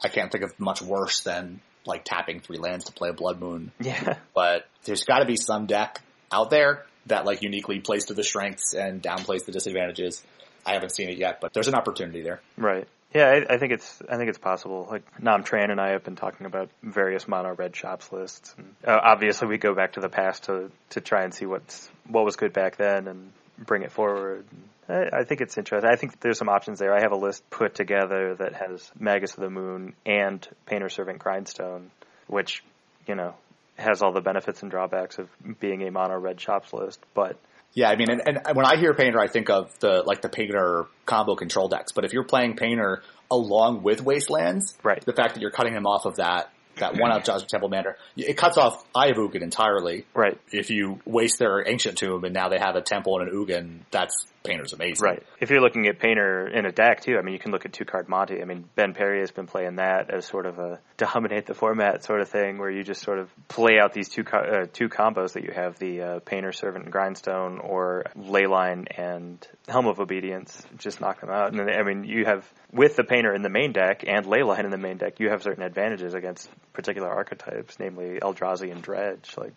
I can't think of much worse than like tapping three lands to play a Blood Moon. yeah, But there's got to be some deck out there that like uniquely plays to the strengths and downplays the disadvantages. I haven't seen it yet, but there's an opportunity there. right. Yeah, I, I think it's I think it's possible. Like Nam Tran and I have been talking about various mono red shops lists. And, uh, obviously, we go back to the past to to try and see what's what was good back then and bring it forward. I, I think it's interesting. I think there's some options there. I have a list put together that has Magus of the Moon and Painter Servant Grindstone, which you know has all the benefits and drawbacks of being a mono red shops list, but Yeah, I mean, and, and when I hear Painter, I think of the like the Painter combo control decks. But if you're playing Painter along with Wastelands, Right. the fact that you're cutting him off of that that one out Joshua Temple Manor, it cuts off Eye of Ugin entirely. right, If you waste their Ancient Tomb and now they have a Temple and an Ugin, that's Painter's amazing. Right. If you're looking at Painter in a deck too, I mean, you can look at two card Monty. I mean, Ben Perry has been playing that as sort of a dominate the format sort of thing, where you just sort of play out these two co- uh, two combos that you have: the uh, Painter Servant and Grindstone, or Leyline and Helm of Obedience. Just knock them out. And then, I mean, you have with the Painter in the main deck and Leyline in the main deck, you have certain advantages against particular archetypes, namely Eldrazi and Dredge. Like,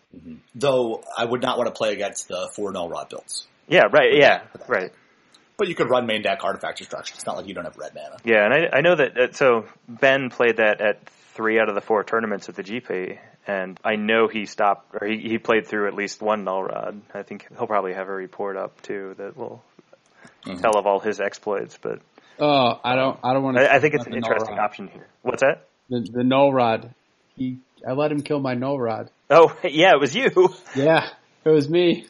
Though I would not want to play against the four null rod builds. Yeah, right, yeah, right. But you could run main deck artifact destruction. It's not like you don't have red mana. Yeah, and I, I know that, that. So Ben played that at three out of the four tournaments at the GP, and I know he stopped or he, he played through at least one null rod. I think he'll probably have a report up too that will mm-hmm. tell of all his exploits. But Oh, I don't. I don't want to. I, I think it's an interesting option here. What's that? The, the null rod. He. I let him kill my null rod. Oh, yeah, it was you. Yeah, it was me.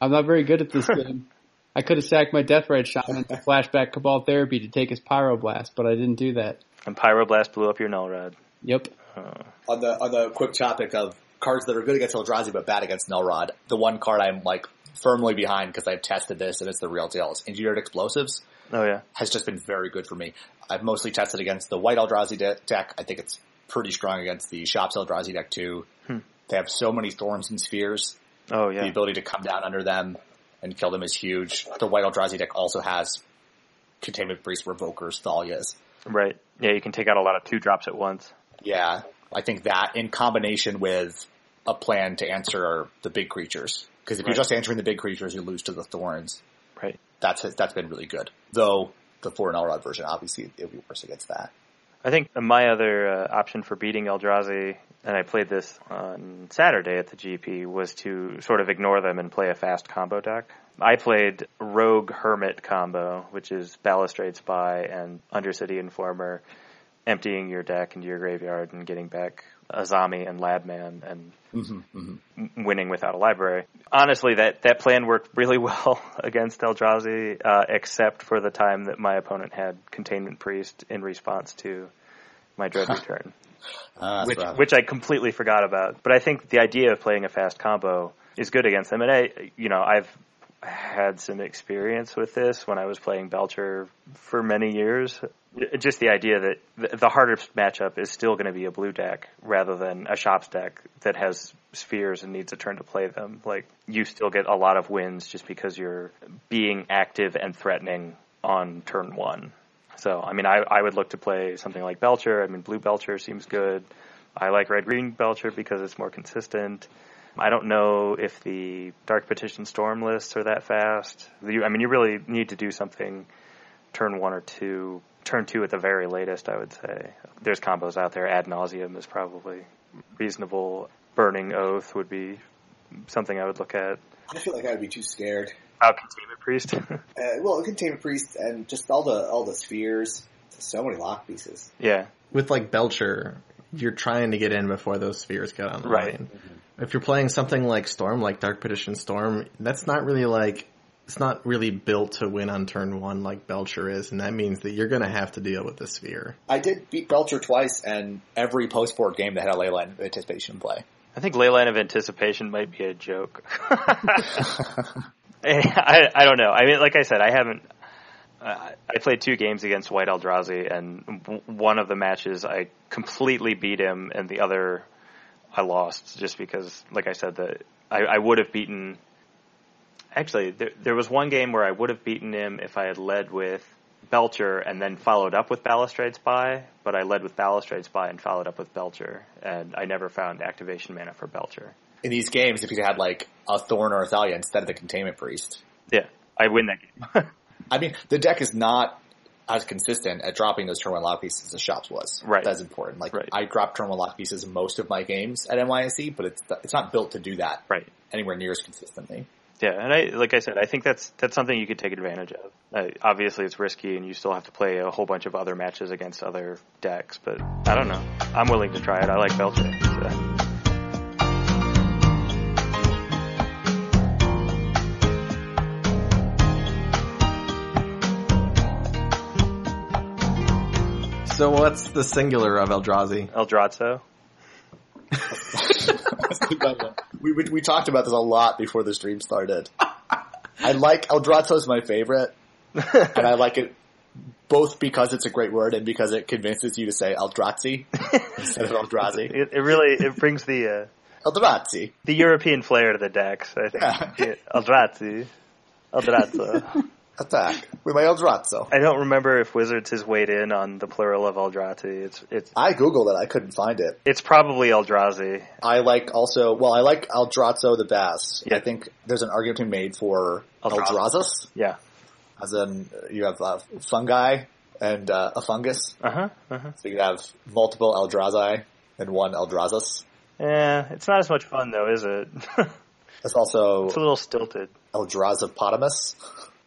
I'm not very good at this game. I could have sacked my Deathrite Shaman to flashback Cabal Therapy to take his Pyroblast, but I didn't do that. And Pyroblast blew up your null rod. Yep. Uh. On the on the quick topic of cards that are good against Eldrazi but bad against Nullrod, the one card I'm like firmly behind because I've tested this and it's the real deal. Is Engineered Explosives Oh yeah, has just been very good for me. I've mostly tested against the White Eldrazi de- deck. I think it's pretty strong against the Shops Eldrazi deck too. Hmm. They have so many Thorns and Spheres. Oh yeah. The ability to come down under them and kill them is huge. The White Eldrazi deck also has Containment Priest, Revokers, Thalias. right. Yeah, you can take out a lot of two drops at once. Yeah, I think that in combination with a plan to answer the big creatures. Because if Right. you're just answering the big creatures, you lose to the thorns. Right. That's that's been really good. Though the four Null Rod version, obviously, it would be worse against that. I think my other uh, option for beating Eldrazi, and I played this on Saturday at the GP, was to sort of ignore them and play a fast combo deck. I played Rogue Hermit combo, which is Balustrade Spy and Undercity Informer, emptying your deck into your graveyard and getting back Azami and Labman and m- winning without a library. Honestly, that, that plan worked really well against Eldrazi, uh, except for the time that my opponent had Containment Priest in response to my Dread Return, Uh, which, rough. which I completely forgot about. But I think the idea of playing a fast combo is good against them. And I, you know, I've had some experience with this when I was playing Belcher for many years. Just the idea that the- the hardest matchup is still going to be a blue deck rather than a shops deck that has spheres and needs a turn to play them. Like you still get a lot of wins just because you're being active and threatening on turn one. So I mean, I I would look to play something like Belcher. I mean, blue Belcher seems good. I like red green Belcher because it's more consistent. I don't know if the Dark Petition Storm lists are that fast. You, I mean, you really need to do something turn one or two, turn two at the very latest, I would say. There's combos out there. Ad Nauseam is probably reasonable. Burning Oath would be something I would look at. I feel like I would be too scared. Oh, Containment Priest. Uh, well, Containment Priest and just all the all the spheres. So many lock pieces. yeah. With like Belcher, you're trying to get in before those spheres get online. Right. If you're playing something like Storm, like Dark Petition Storm, that's not really like it's not really built to win on turn one like Belcher is, and that means that you're gonna have to deal with the sphere. I did beat Belcher twice, and every post board game that had a Leyline of anticipation play. I think Leyline of Anticipation might be a joke. I, I don't know. I mean, like I said, I haven't. Uh, I played two games against White Eldrazi, and w- one of the matches I completely beat him, and the other I lost just because, like I said, that I, I would have beaten. Actually, there, there was one game where I would have beaten him if I had led with Belcher and then followed up with Balustrade Spy, but I led with Balustrade Spy and followed up with Belcher, and I never found activation mana for Belcher. In these games, if you had like a Thorn or a Thalia instead of the Containment Priest, Yeah, I win that game. I mean, the deck is not as consistent at dropping those turn one lock pieces as Shops was. Right. That's important. Like Right. I drop turn one lock pieces in most of my games at NYSE, but it's it's not built to do that right. anywhere near as consistently. Yeah, and I like I said, I think that's that's something you could take advantage of. Uh, obviously, it's risky, and you still have to play a whole bunch of other matches against other decks. But I don't know. I'm willing to try it. I like Belcher. So. So what's the singular of Eldrazi? Eldrazo. we, we we talked about this a lot before the stream started. I like Eldrazo is my favorite, and I like it both because it's a great word and because it convinces you to say Eldrazi instead of Eldrazi. It, it really it brings the uh, Eldrazi. the European flair to the decks. I think. Yeah. Yeah, Eldrazi. Eldrazo. Attack with my Eldrazo. I don't remember if Wizards has weighed in on the plural of Eldrazi. It's it's I googled it. I couldn't find it. it's probably Eldrazi. I like also, well, I like Eldrazo the best. Yeah. I think there's an argument to be made for Eldrazi. Eldrazus, Yeah. as in you have uh, fungi and uh, a fungus. Uh huh. Uh huh. So you have multiple Eldrazi and one Eldrazus. Yeah, it's not as much fun though, is it? It's also it's a little stilted. Eldrazopotamus.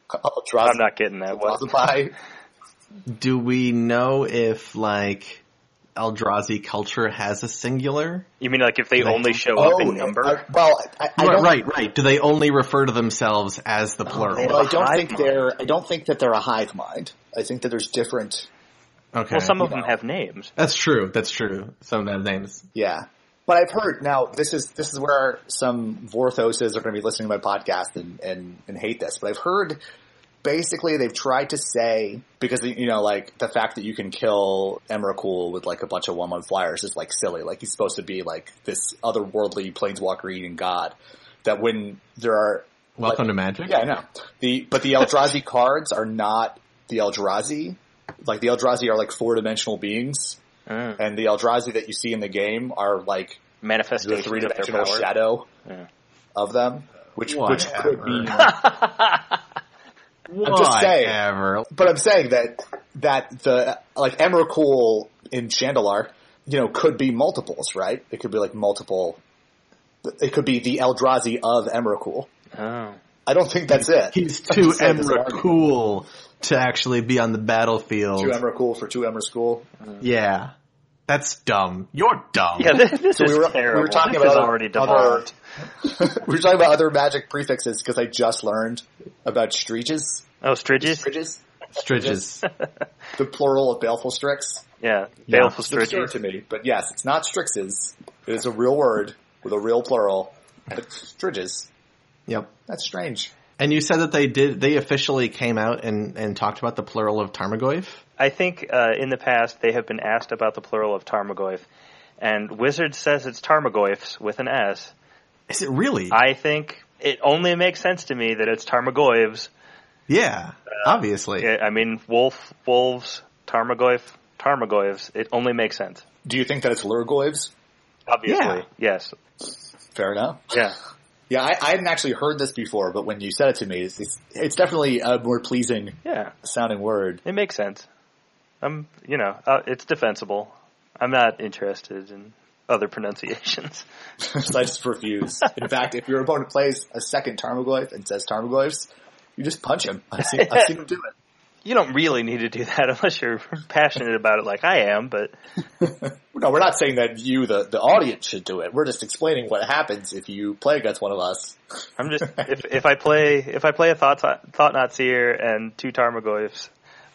Eldraz- I'm not getting that one. Eldrazi. Do we know if like Eldrazi culture has a singular? You mean like if they Like- only show Oh, up in number? I- well, I, I right, don't, right, right. Do they only refer to themselves as the plural? well, I don't Hive think they're. I don't think that they're a hive mind. I think that there's different. Okay. well, some of you them know. have names. That's true. That's true. Some of them have names. Yeah. But I've heard now this is this is where some Vorthoses are going to be listening to my podcast and, and, and hate this. But I've heard basically they've tried to say because you know like the fact that you can kill Emrakul with like a bunch of one one flyers is like silly. Like he's supposed to be like this otherworldly planeswalker eating god. That when there are Welcome to Magic. yeah I know the but the Eldrazi cards are not the Eldrazi. Like the Eldrazi are like four dimensional beings Mm. and the Eldrazi that you see in the game are like the manifestations three of their dimensional shadow Yeah. of them, which which could be. mean. I'm just saying. Whatever. But I'm saying that that the like Emrakul in Chandelar, you know, could be multiples, right? It could be like multiple. It could be the Eldrazi of Emrakul. Oh. I don't think that's it. He's I'm too just saying there's an Emra argument. cool to actually be on the battlefield. Two Emrakul for two Emra School. Yeah. That's dumb. You're dumb. Yeah, this, this So is we were- we terrible. were talking this about is other- already other- we were talking about other magic prefixes because I just learned about Striges. Oh, Striges? Striges? Stridges. The plural of Baleful Strix. Yeah, Yeah. baleful It's absurd Striges. to me, but yes, it's not Strixes. It is a real word with a real plural. But Striges. yep. That's strange. And you said that they did, they officially came out and, and talked about the plural of Tarmogoyf? I think uh, in the past they have been asked about the plural of Tarmogoyf, and Wizard says it's Tarmogoyfs with an S. Is it really? I think it only makes sense to me that it's Tarmogoyfs. yeah, obviously. I I mean, wolf, wolves, Tarmogoyf, Tarmogoyfs. It only makes sense. Do you think that it's Lhurgoyves? Obviously, Yeah. yes, Fair enough. yeah. Yeah, I, I hadn't actually heard this before, but when you said it to me, it's, it's, it's definitely a more pleasing Yeah, sounding word. it makes sense. I'm, you know, uh, it's defensible. I'm not interested in other pronunciations. I just refuse. In fact, if your opponent plays a second Tarmogoyf and says Tarmogoyfs, you just punch him. I've seen, I've seen him do it. You don't really need to do that unless you're passionate about it, like I am. But No, we're not saying that you, the, the audience, should do it. We're just explaining what happens if you play against one of us. I'm just if if I play if I play a thought thought knot seer and two Tarmogoyfs,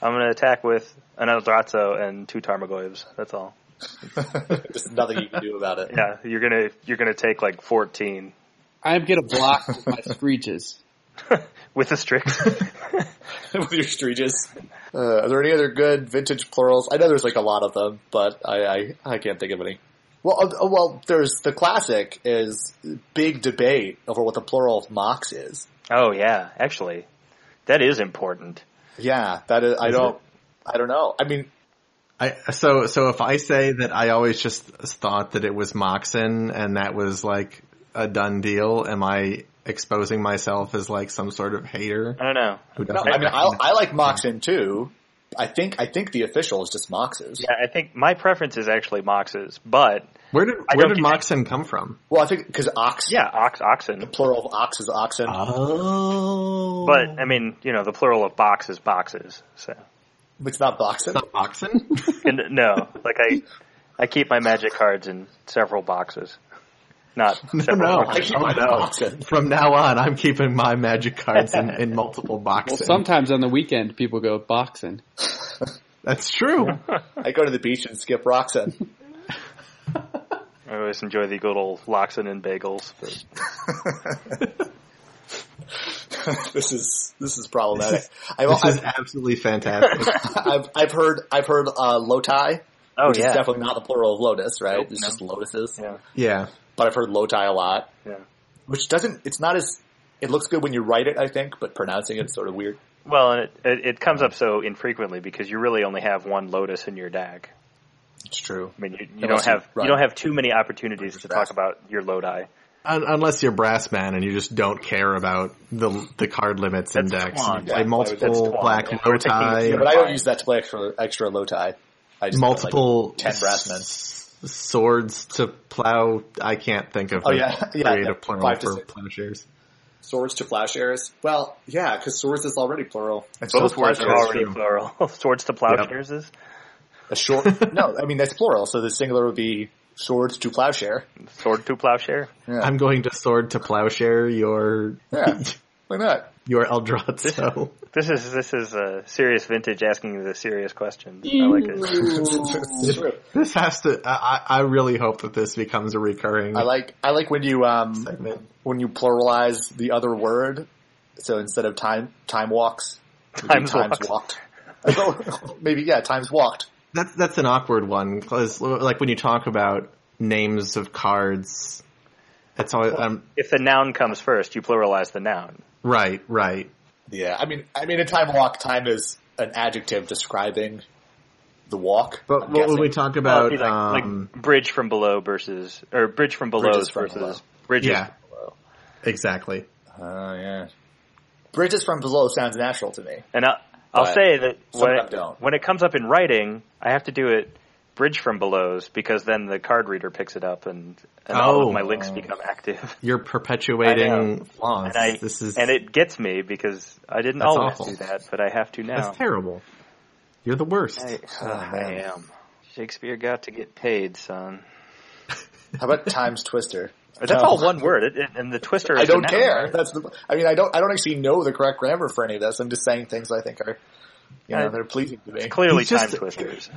I'm gonna attack with an Eldrazo and two Tarmogoyfs. That's all. There's nothing you can do about it. Yeah, you're gonna you're gonna take like 14 I'm gonna block with my screeches. with the Strix. with your Striges. Uh, are there any other good vintage plurals? I know there's like a lot of them, but I, I, I can't think of any. Well, uh, well, there's the classic is big debate over what the plural of mox is. oh yeah, actually, that is important. Yeah, that is, I don't, I don't know. I mean, I, so, so if I say that I always just thought that it was Moxon and that was like a done deal, am I exposing myself as like some sort of hater I don't know. who doesn't? I mean, I, I like Moxon too. I think, I think the official is just moxes. Yeah, I think my preference is actually Mox's, but where did I where did get- Moxon come from? Well, I think because ox, yeah, ox oxen. The plural of ox is oxen. Oh, But I mean, you know, the plural of box is boxes. So it's not boxen. not Moxon. and no, like I I keep my magic cards in several boxes. Not several no. I keep Oh, mine no. From now on, I'm keeping my magic cards in, in multiple Well, boxes. sometimes on the weekend people go boxing. That's true. I go to the beach and skip roxen. I always enjoy the good old Loxon and bagels. But this is this is problematic. I've, This is I've, absolutely fantastic. I've I've heard I've heard uh, lotai, oh which yeah, is definitely not the plural of lotus, right? Nope, it's no. just lotuses. yeah, yeah. But I've heard lotai a lot, yeah. which doesn't. It's not as. It looks good when you write it, I think, but pronouncing it's sort of weird. Well, and it, it it comes up so infrequently because you really only have one Lotus in your deck. It's true. I mean, you, you don't have run- you don't have too many opportunities to Draft. talk about your Lodi. Un- unless you're brass man and you just don't care about the the card limits in That's decks. Twan. You play Yeah, multiple Twan. black Yeah, we're taking- Lotai, Yeah, but I don't use that to play extra extra lotai. I just multiple like, 10 brass men. S- swords to plow. I can't think of Oh, a yeah. Yeah, creative yeah. plural Five to for six. plowshares. swords to plowshares. Well, yeah, because swords is already plural. And Both so words are already true. plural. Swords to plowshares is a short. no, I mean that's plural. So the singular would be swords to plowshare. sword to plowshare. Yeah. I'm going to sword to plowshare your Yeah. Why not? your Eldrazo. This is this is a serious vintage asking you the serious questions. I like it. This has to. I, I I really hope that this becomes a recurring I like I like when you um segment. when you pluralize the other word. So instead of time time walks, we Times times walked. walked. Maybe yeah, times walked. That's that's an awkward one because like when you talk about names of cards, it's always um, If the noun comes first, you pluralize the noun. Right, right. Yeah, I mean I mean a time walk, time is an adjective describing the walk. But I'm what would we talk about? it'd like, um, like bridge from below versus or bridge from below Bridges from versus below. bridges Yeah. from below. exactly. Oh yeah. Bridges from below sounds natural to me. And I, I'll say that some when it, don't. when it comes up in writing, I have to do it bridge from belows because then the card reader picks it up and, and all Oh. of my oh. links become active. You're perpetuating flaws. And I this is and it gets me because I didn't always awful. do that, but I have to now. that's terrible. You're the worst. I, Oh, oh I am. Shakespeare got to get paid, son. How about Times Twister? That's No. all one word, it, it, and the twister. Is I a don't noun, care. right? That's the. I mean, I don't. I don't actually know the correct grammar for any of this. I'm just saying things I think are, you know, uh, they're pleasing to me. Clearly, He's just- time twisters.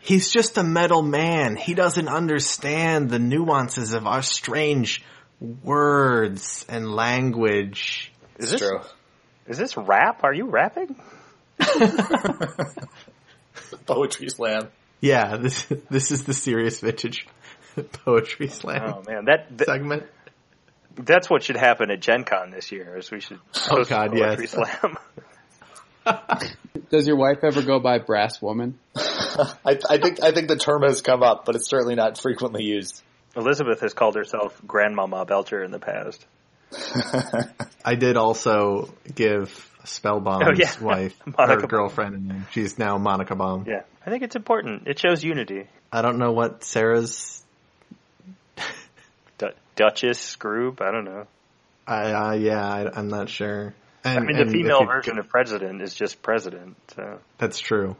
He's just a metal man. He doesn't understand the nuances of our strange words and language. Is It's this true. is this rap? Are you rapping? Poetry slam. Yeah, this this is the serious vintage poetry slam Oh man, that, that segment. that's what should happen at Gen Con this year. Is we should Oh, host a God, poetry yes. slam. Does your wife ever go by brass woman? I, I think I think the term has come up, but it's certainly not frequently used. Elizabeth has called herself Grandmama Belcher in the past. I did also give Spellbomb's Oh, yeah. wife, Monica her girlfriend, a name. She's now Monica Bomb. Yeah, I think it's important. It shows unity. I don't know what Sarah's. Du- Duchess, Scroob, I don't know. I uh, yeah, I, I'm not sure. And, I mean, and the female you- version of president is just president. So. That's true.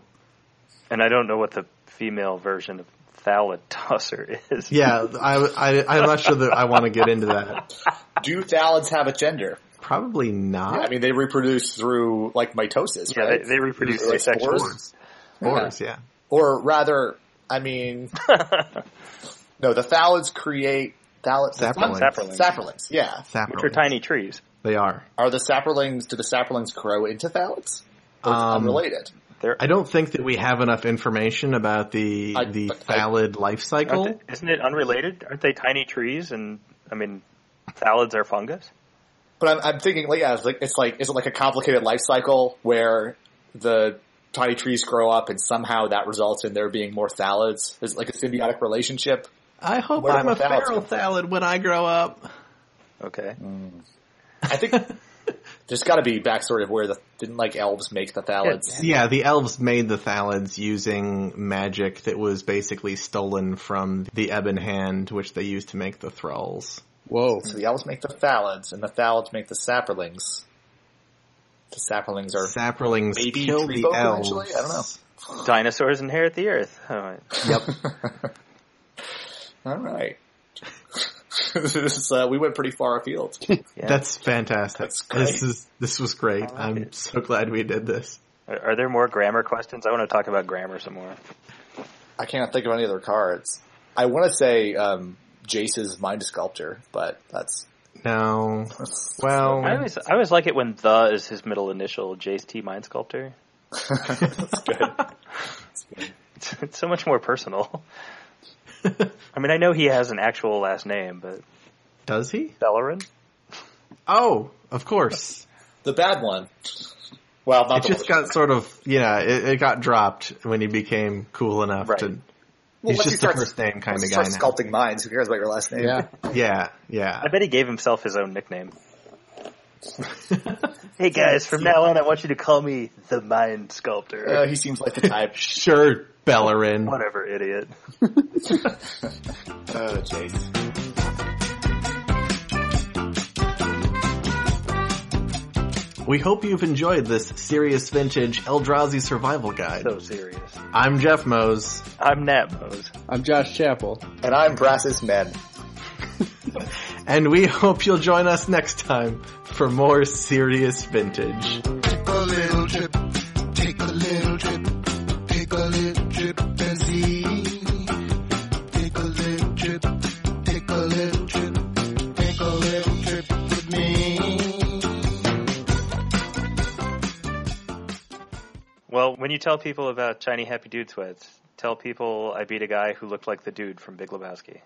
And I don't know what the female version of Thalatusser is. Yeah, I, I I'm not sure that I want to get into that. Do thallids have a gender? Probably not. Yeah, I mean, they reproduce through like mitosis, Yeah, right? they, they reproduce Like asexually. spores? Spores, yeah. Or rather, I mean, no, the thallids create thallids. Saplings. Saplings. Saplings, yeah. Saplings. Which are tiny trees. They are. Are the saplings? Do the saplings grow into thallids? Or Um, unrelated? They're, I don't think that we have enough information about the I- the but I- life cycle. they- isn't it unrelated? Aren't they tiny trees? And I mean, thallids are fungus. But I'm, I'm thinking, like, yeah, it's like, it's like, is it like a complicated life cycle where the tiny trees grow up and somehow that results in there being more thallids? Is it like a symbiotic relationship? I hope Where I'm a feral come from? thallid when I grow up. Okay. I think there's got to be backstory of where the didn't like elves make the thallids. Yeah, the elves made the thallids using magic that was basically stolen from the Ebon Hand, which they used to make the thralls. Whoa. So the elves make the thallids, and the thallids make the saplings. The saplings are Saplings Maybe kill the elves. eventually? I don't know. Dinosaurs inherit the earth. All right. Yep. All right. This uh, we went pretty far afield. Yeah. That's fantastic. That's great. This is this was great. like I'm it. so glad we did this. Are, are there more grammar questions? I want to talk about grammar some more. I can't think of any other cards. I want to say um, Jace's Mind Sculptor, but that's No. Well, I always, I always like it when the is his middle initial, Jace T Mind Sculptor. that's good. It's, it's so much more personal. I mean, I know he has an actual last name, but does he? Beleren? Oh, of course. The bad one. Well, not It the just worst. got sort of yeah. It, it got dropped when he became cool enough Right. to. Well, he's just you a start- first name kind of you guy start now. sculpting minds. Who cares about your last name? Yeah. Yeah, yeah. I bet he gave himself his own nickname. Hey guys, from now on, I want you to call me the Mind Sculptor. Uh, he seems like the type. Sure, Beleren. Whatever, idiot. oh, Jace. We hope you've enjoyed this serious vintage Eldrazi survival guide. So serious. I'm Jeff Moes, I'm Nat Moes. I'm Josh Chappell. And I'm Brassus Men. and we hope you'll join us next time for more serious vintage. Take a little trip, when you tell people about shiny happy dude sweats, tell people I beat a guy who looked like the dude from Big Lebowski.